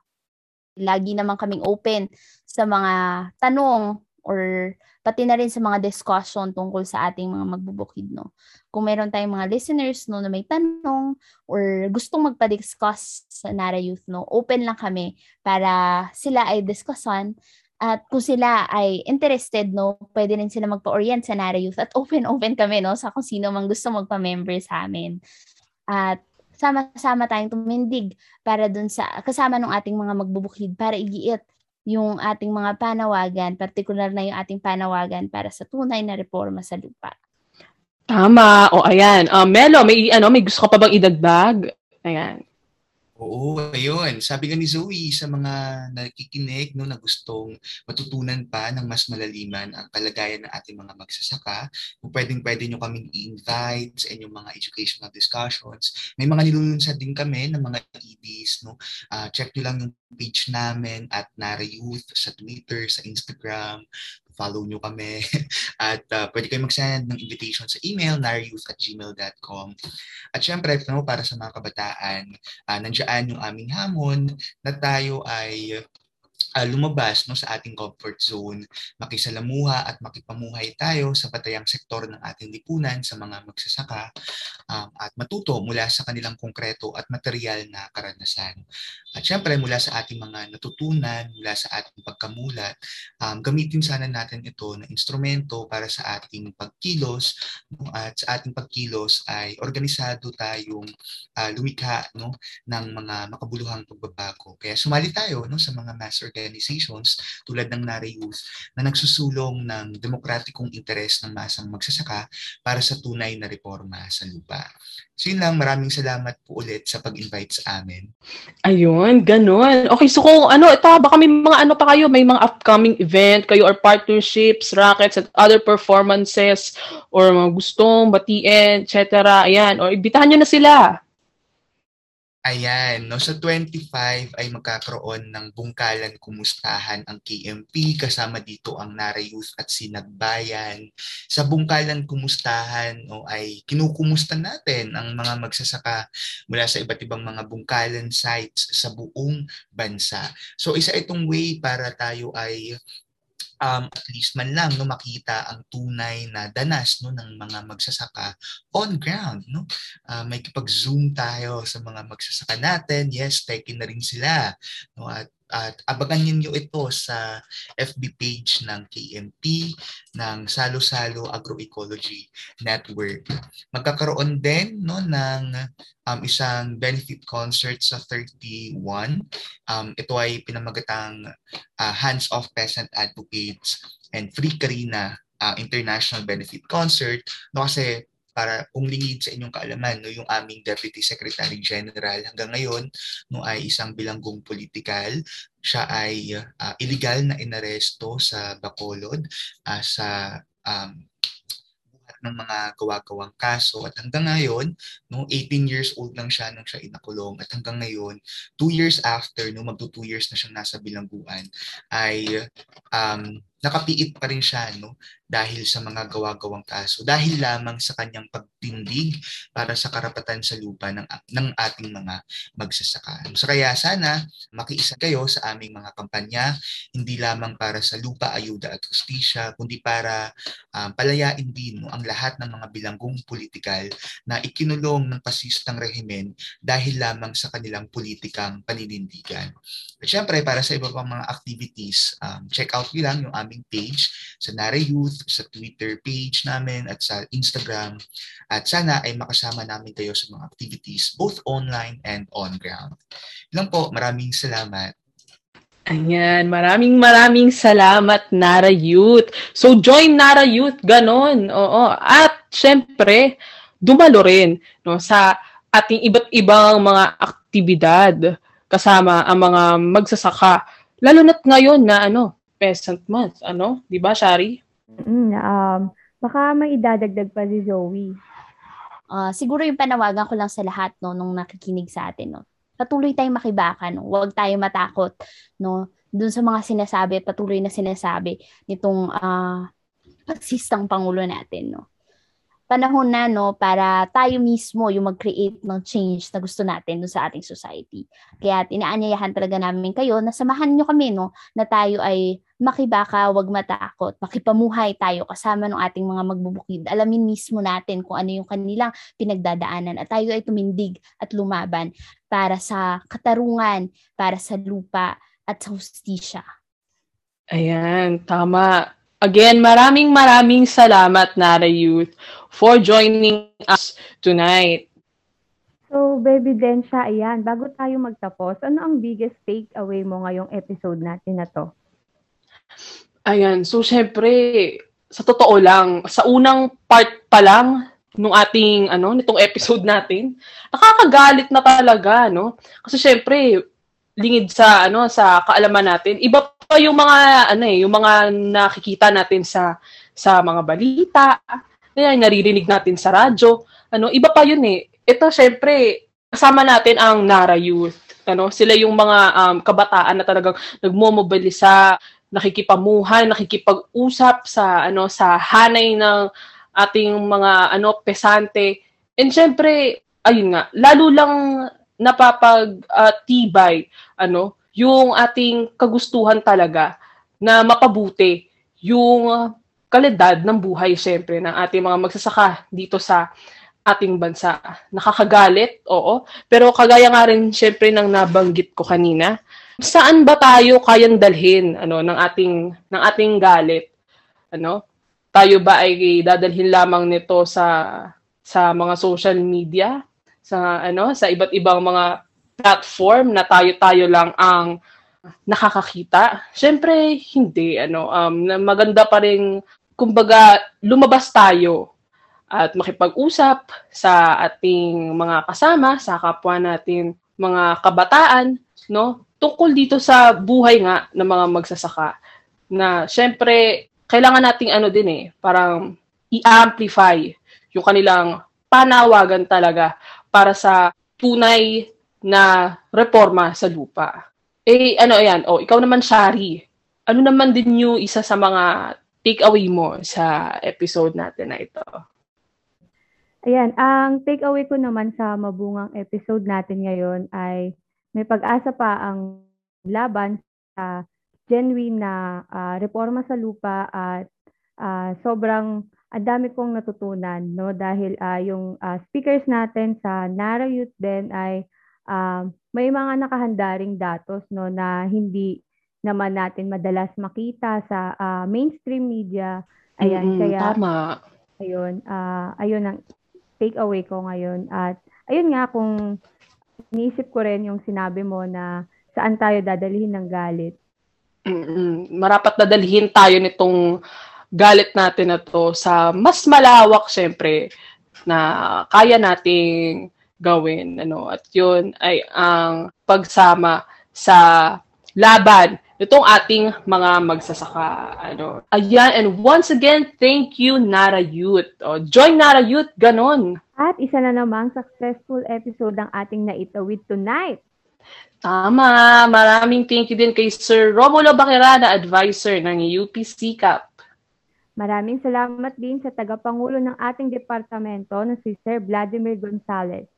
lagi naman kaming open sa mga tanong or pati na rin sa mga discussion tungkol sa ating mga magbubukid, no. Kung meron tayong mga listeners, no, na may tanong or gustong magpa-discuss sa Nara Youth, no, open lang kami para sila ay discussan at kung sila ay interested, no, pwede rin sila magpa-orient sa Nara Youth at open-open kami, no, sa kung sino mang gusto magpa-member sa amin. At sama-sama tayong tumindig para dun sa kasama ng ating mga magbubukid para igiit yung ating mga panawagan, particular na yung ating panawagan para sa tunay na reforma sa lupa. Tama. O, ayan. Um, Melo, may, ano, may gusto ka pa bang idagdag? Ayan. Oo, ayun. Sabi nga ni Zoe sa mga nakikinig no, na gustong matutunan pa ng mas malaliman ang kalagayan ng ating mga magsasaka, kung pwedeng pwede nyo kaming i-invite sa inyong mga educational discussions. May mga nilulunsad din kami ng mga EBs. No? Ah, check nyo lang yung page namin at Nara Youth sa Twitter, sa Instagram. Follow nyo kami. at ah, pwede kayo mag-send ng invitation sa email, narayouth at gmail.com. At syempre, no, para sa mga kabataan, uh, nandiyan yung aming hamon na tayo ay uh, lumabas no, sa ating comfort zone, makisalamuha at makipamuhay tayo sa patayang sektor ng ating lipunan sa mga magsasaka um, at matuto mula sa kanilang konkreto at material na karanasan. At syempre mula sa ating mga natutunan, mula sa ating pagkamulat, um, gamitin sana natin ito na instrumento para sa ating pagkilos no, at sa ating pagkilos ay organisado tayong uh, lumikha no, ng mga makabuluhang pagbabago. Kaya sumali tayo no, sa mga mass organizations tulad ng NARA Youth na nagsusulong ng demokratikong interes ng masang magsasaka para sa tunay na reforma sa lupa. So yun lang, maraming salamat po ulit sa pag-invite sa amin. Ayun, ganun. Okay, so kung ano, ito, baka may mga ano pa kayo, may mga upcoming event kayo or partnerships, rackets, at other performances, or mga gustong batiin, etc. Ayan, or ibitahan nyo na sila. Ayan, no, sa 25 ay magkakaroon ng bungkalan kumustahan ang KMP kasama dito ang Nara Youth at Sinagbayan. Sa bungkalan kumustahan no, ay kinukumusta natin ang mga magsasaka mula sa iba't ibang mga bungkalan sites sa buong bansa. So isa itong way para tayo ay um, at least man lang no makita ang tunay na danas no ng mga magsasaka on ground no? Uh, may kipag-zoom tayo sa mga magsasaka natin yes taking na rin sila no? At at abangan niyo ito sa FB page ng KMP ng Salo-Salo Agroecology Network. Magkakaroon din no ng um, isang benefit concert sa 31. Um, ito ay pinamagatang uh, Hands Off Peasant Advocates and Free Karina uh, International Benefit Concert no kasi para kung lingid sa inyong kaalaman, no, yung aming Deputy Secretary General. Hanggang ngayon no, ay isang bilanggong politikal. Siya ay uh, illegal na inaresto sa Bacolod uh, sa um, ng mga gawa-gawang kaso. At hanggang ngayon, no, 18 years old lang siya nung siya inakulong. At hanggang ngayon, 2 years after, no, magto 2 years na siyang nasa bilangguan, ay um, nakapiit pa rin siya no dahil sa mga gawa-gawang kaso dahil lamang sa kanyang pagtindig para sa karapatan sa lupa ng ng ating mga magsasaka. So kaya sana makiisa kayo sa aming mga kampanya hindi lamang para sa lupa, ayuda at hustisya kundi para um, palayain din no, ang lahat ng mga bilanggong politikal na ikinulong ng pasistang rehimen dahil lamang sa kanilang politikang paninindigan. At syempre para sa iba pang mga activities, um, check out nyo lang yung aming page sa Nara Youth, sa Twitter page namin at sa Instagram. At sana ay makasama namin kayo sa mga activities both online and on ground. Lang po, maraming salamat. Ayan, maraming maraming salamat Nara Youth. So join Nara Youth, ganon. Oo. At syempre, dumalo rin no, sa ating iba't ibang mga aktibidad kasama ang mga magsasaka. Lalo na't ngayon na ano, Peasant Month. Ano? Di ba, Shari? Mm, um, baka may idadagdag pa si Zoe. ah, siguro yung panawagan ko lang sa lahat no nung nakikinig sa atin no. Patuloy tayong makibaka no. Huwag tayong matakot no dun sa mga sinasabi at patuloy na sinasabi nitong ah pagsistang pangulo natin no panahon na no para tayo mismo yung mag-create ng change na gusto natin dun sa ating society. Kaya inaanyayahan talaga namin kayo na samahan nyo kami no na tayo ay makibaka, wag matakot, makipamuhay tayo kasama ng ating mga magbubukid. Alamin mismo natin kung ano yung kanilang pinagdadaanan at tayo ay tumindig at lumaban para sa katarungan, para sa lupa at sa hustisya. Ayan, tama. Again, maraming maraming salamat, Nara Youth, for joining us tonight. So, Baby Densha, ayan, bago tayo magtapos, ano ang biggest takeaway mo ngayong episode natin na to? Ayan, so syempre, sa totoo lang, sa unang part pa lang nung ating ano, nitong episode natin, nakakagalit na talaga, no? Kasi syempre, lingid sa ano sa kaalaman natin. Iba pa yung mga ano eh, yung mga nakikita natin sa sa mga balita, ayan, naririnig natin sa radyo. Ano, iba pa yun eh. Ito syempre, kasama natin ang Nara Youth. Ano, sila yung mga um, kabataan na talagang nagmomobilisa, nakikipamuhay, nakikipag-usap sa ano sa hanay ng ating mga ano pesante. And syempre, ayun nga, lalo lang napapag-tibay ano, yung ating kagustuhan talaga na mapabuti yung kalidad ng buhay syempre ng ating mga magsasaka dito sa ating bansa. Nakakagalit, oo. Pero kagaya nga rin syempre ng nabanggit ko kanina, saan ba tayo kayang dalhin ano ng ating ng ating galit? Ano? Tayo ba ay dadalhin lamang nito sa sa mga social media, sa ano, sa iba't ibang mga platform na tayo-tayo lang ang nakakakita? Syempre hindi ano, um maganda pa rin kumbaga lumabas tayo at makipag-usap sa ating mga kasama, sa kapwa natin mga kabataan, no? Tungkol dito sa buhay nga ng mga magsasaka na syempre kailangan nating ano din eh, parang i-amplify yung kanilang panawagan talaga para sa tunay na reforma sa lupa. Eh, ano yan? Oh, ikaw naman, Shari. Ano naman din yung isa sa mga take-away mo sa episode natin na ito? Ayan, ang takeaway ko naman sa mabungang episode natin ngayon ay may pag-asa pa ang laban sa genuine na ah, reforma sa lupa at ah, sobrang ang dami kong natutunan no dahil ah, yung ah, speakers natin sa Nara Youth din ay ah, may mga nakahandaring datos no na hindi naman natin madalas makita sa ah, mainstream media. Ayan, Mm-mm, kaya Tama. ayun, ah, ayun ang take away ko ngayon. At ayun nga kung iniisip ko rin yung sinabi mo na saan tayo dadalhin ng galit. Mm-mm. Marapat na dalhin tayo nitong galit natin na to sa mas malawak, syempre, na kaya nating gawin. Ano? At yun ay ang pagsama sa laban nitong ating mga magsasaka. Ano. Ayan, and once again, thank you, Nara Youth. O, join Nara Youth, ganon. At isa na namang successful episode ang ating naitawid tonight. Tama. Maraming thank you din kay Sir Romulo Bakirana, advisor ng UP CCAP. Maraming salamat din sa tagapangulo ng ating departamento na si Sir Vladimir Gonzalez.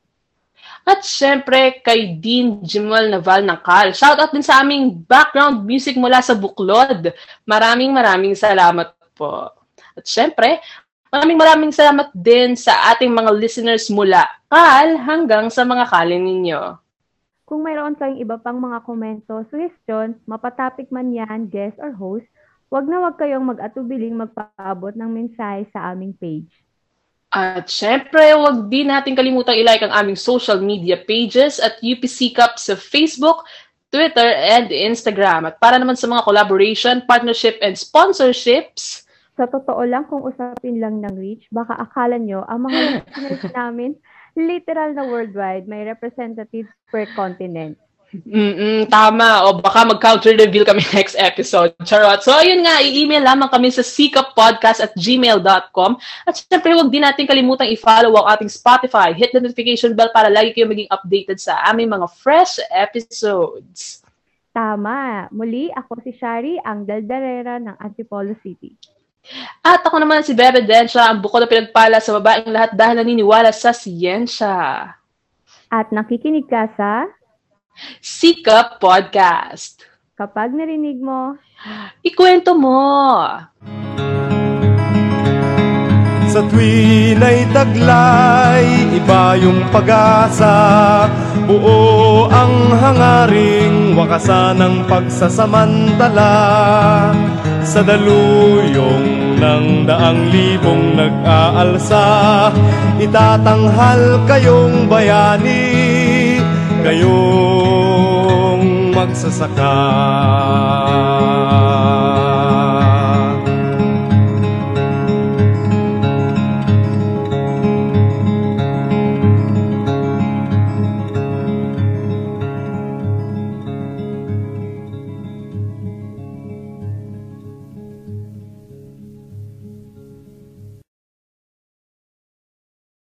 At syempre, kay Dean Jimal Naval ng CAL. Shoutout din sa aming background music mula sa Buklod. Maraming maraming salamat po. At syempre, maraming maraming salamat din sa ating mga listeners mula CAL hanggang sa mga kalin ninyo. Kung mayroon kayong iba pang mga komento, suggestions, mapatopic man yan, guest or host, wag na wag kayong mag-atubiling magpaabot ng mensahe sa aming page. At syempre, huwag din natin kalimutang ilike ang aming social media pages at UPC Cup sa Facebook, Twitter, and Instagram. At para naman sa mga collaboration, partnership, and sponsorships, Sa totoo lang, kung usapin lang ng reach, baka akala nyo, ang mga listeners namin, literal na worldwide, may representatives per continent. Mm tama. O baka mag-counter reveal kami next episode. Charot. So, ayun nga, i-email lamang kami sa sikapodcast at gmail.com. At syempre, huwag din natin kalimutang i-follow ang ating Spotify. Hit the notification bell para lagi kayo maging updated sa aming mga fresh episodes. Tama. Muli, ako si Shari, ang daldarera ng Antipolo City. At ako naman si Bebe Densha, ang bukod na pinagpala sa babaeng lahat dahil naniniwala sa siyensya. At nakikinig ka sa Sika Podcast. kapag narinig mo, Ikwento mo. Sa tuwin ay taglay, iba yung pag-asa Buo ang hangaring, wakasan ng pagsasamantala Sa daluyong ng daang libong nag-aalsa Itatanghal kayong bayani, kayong pagsasaka.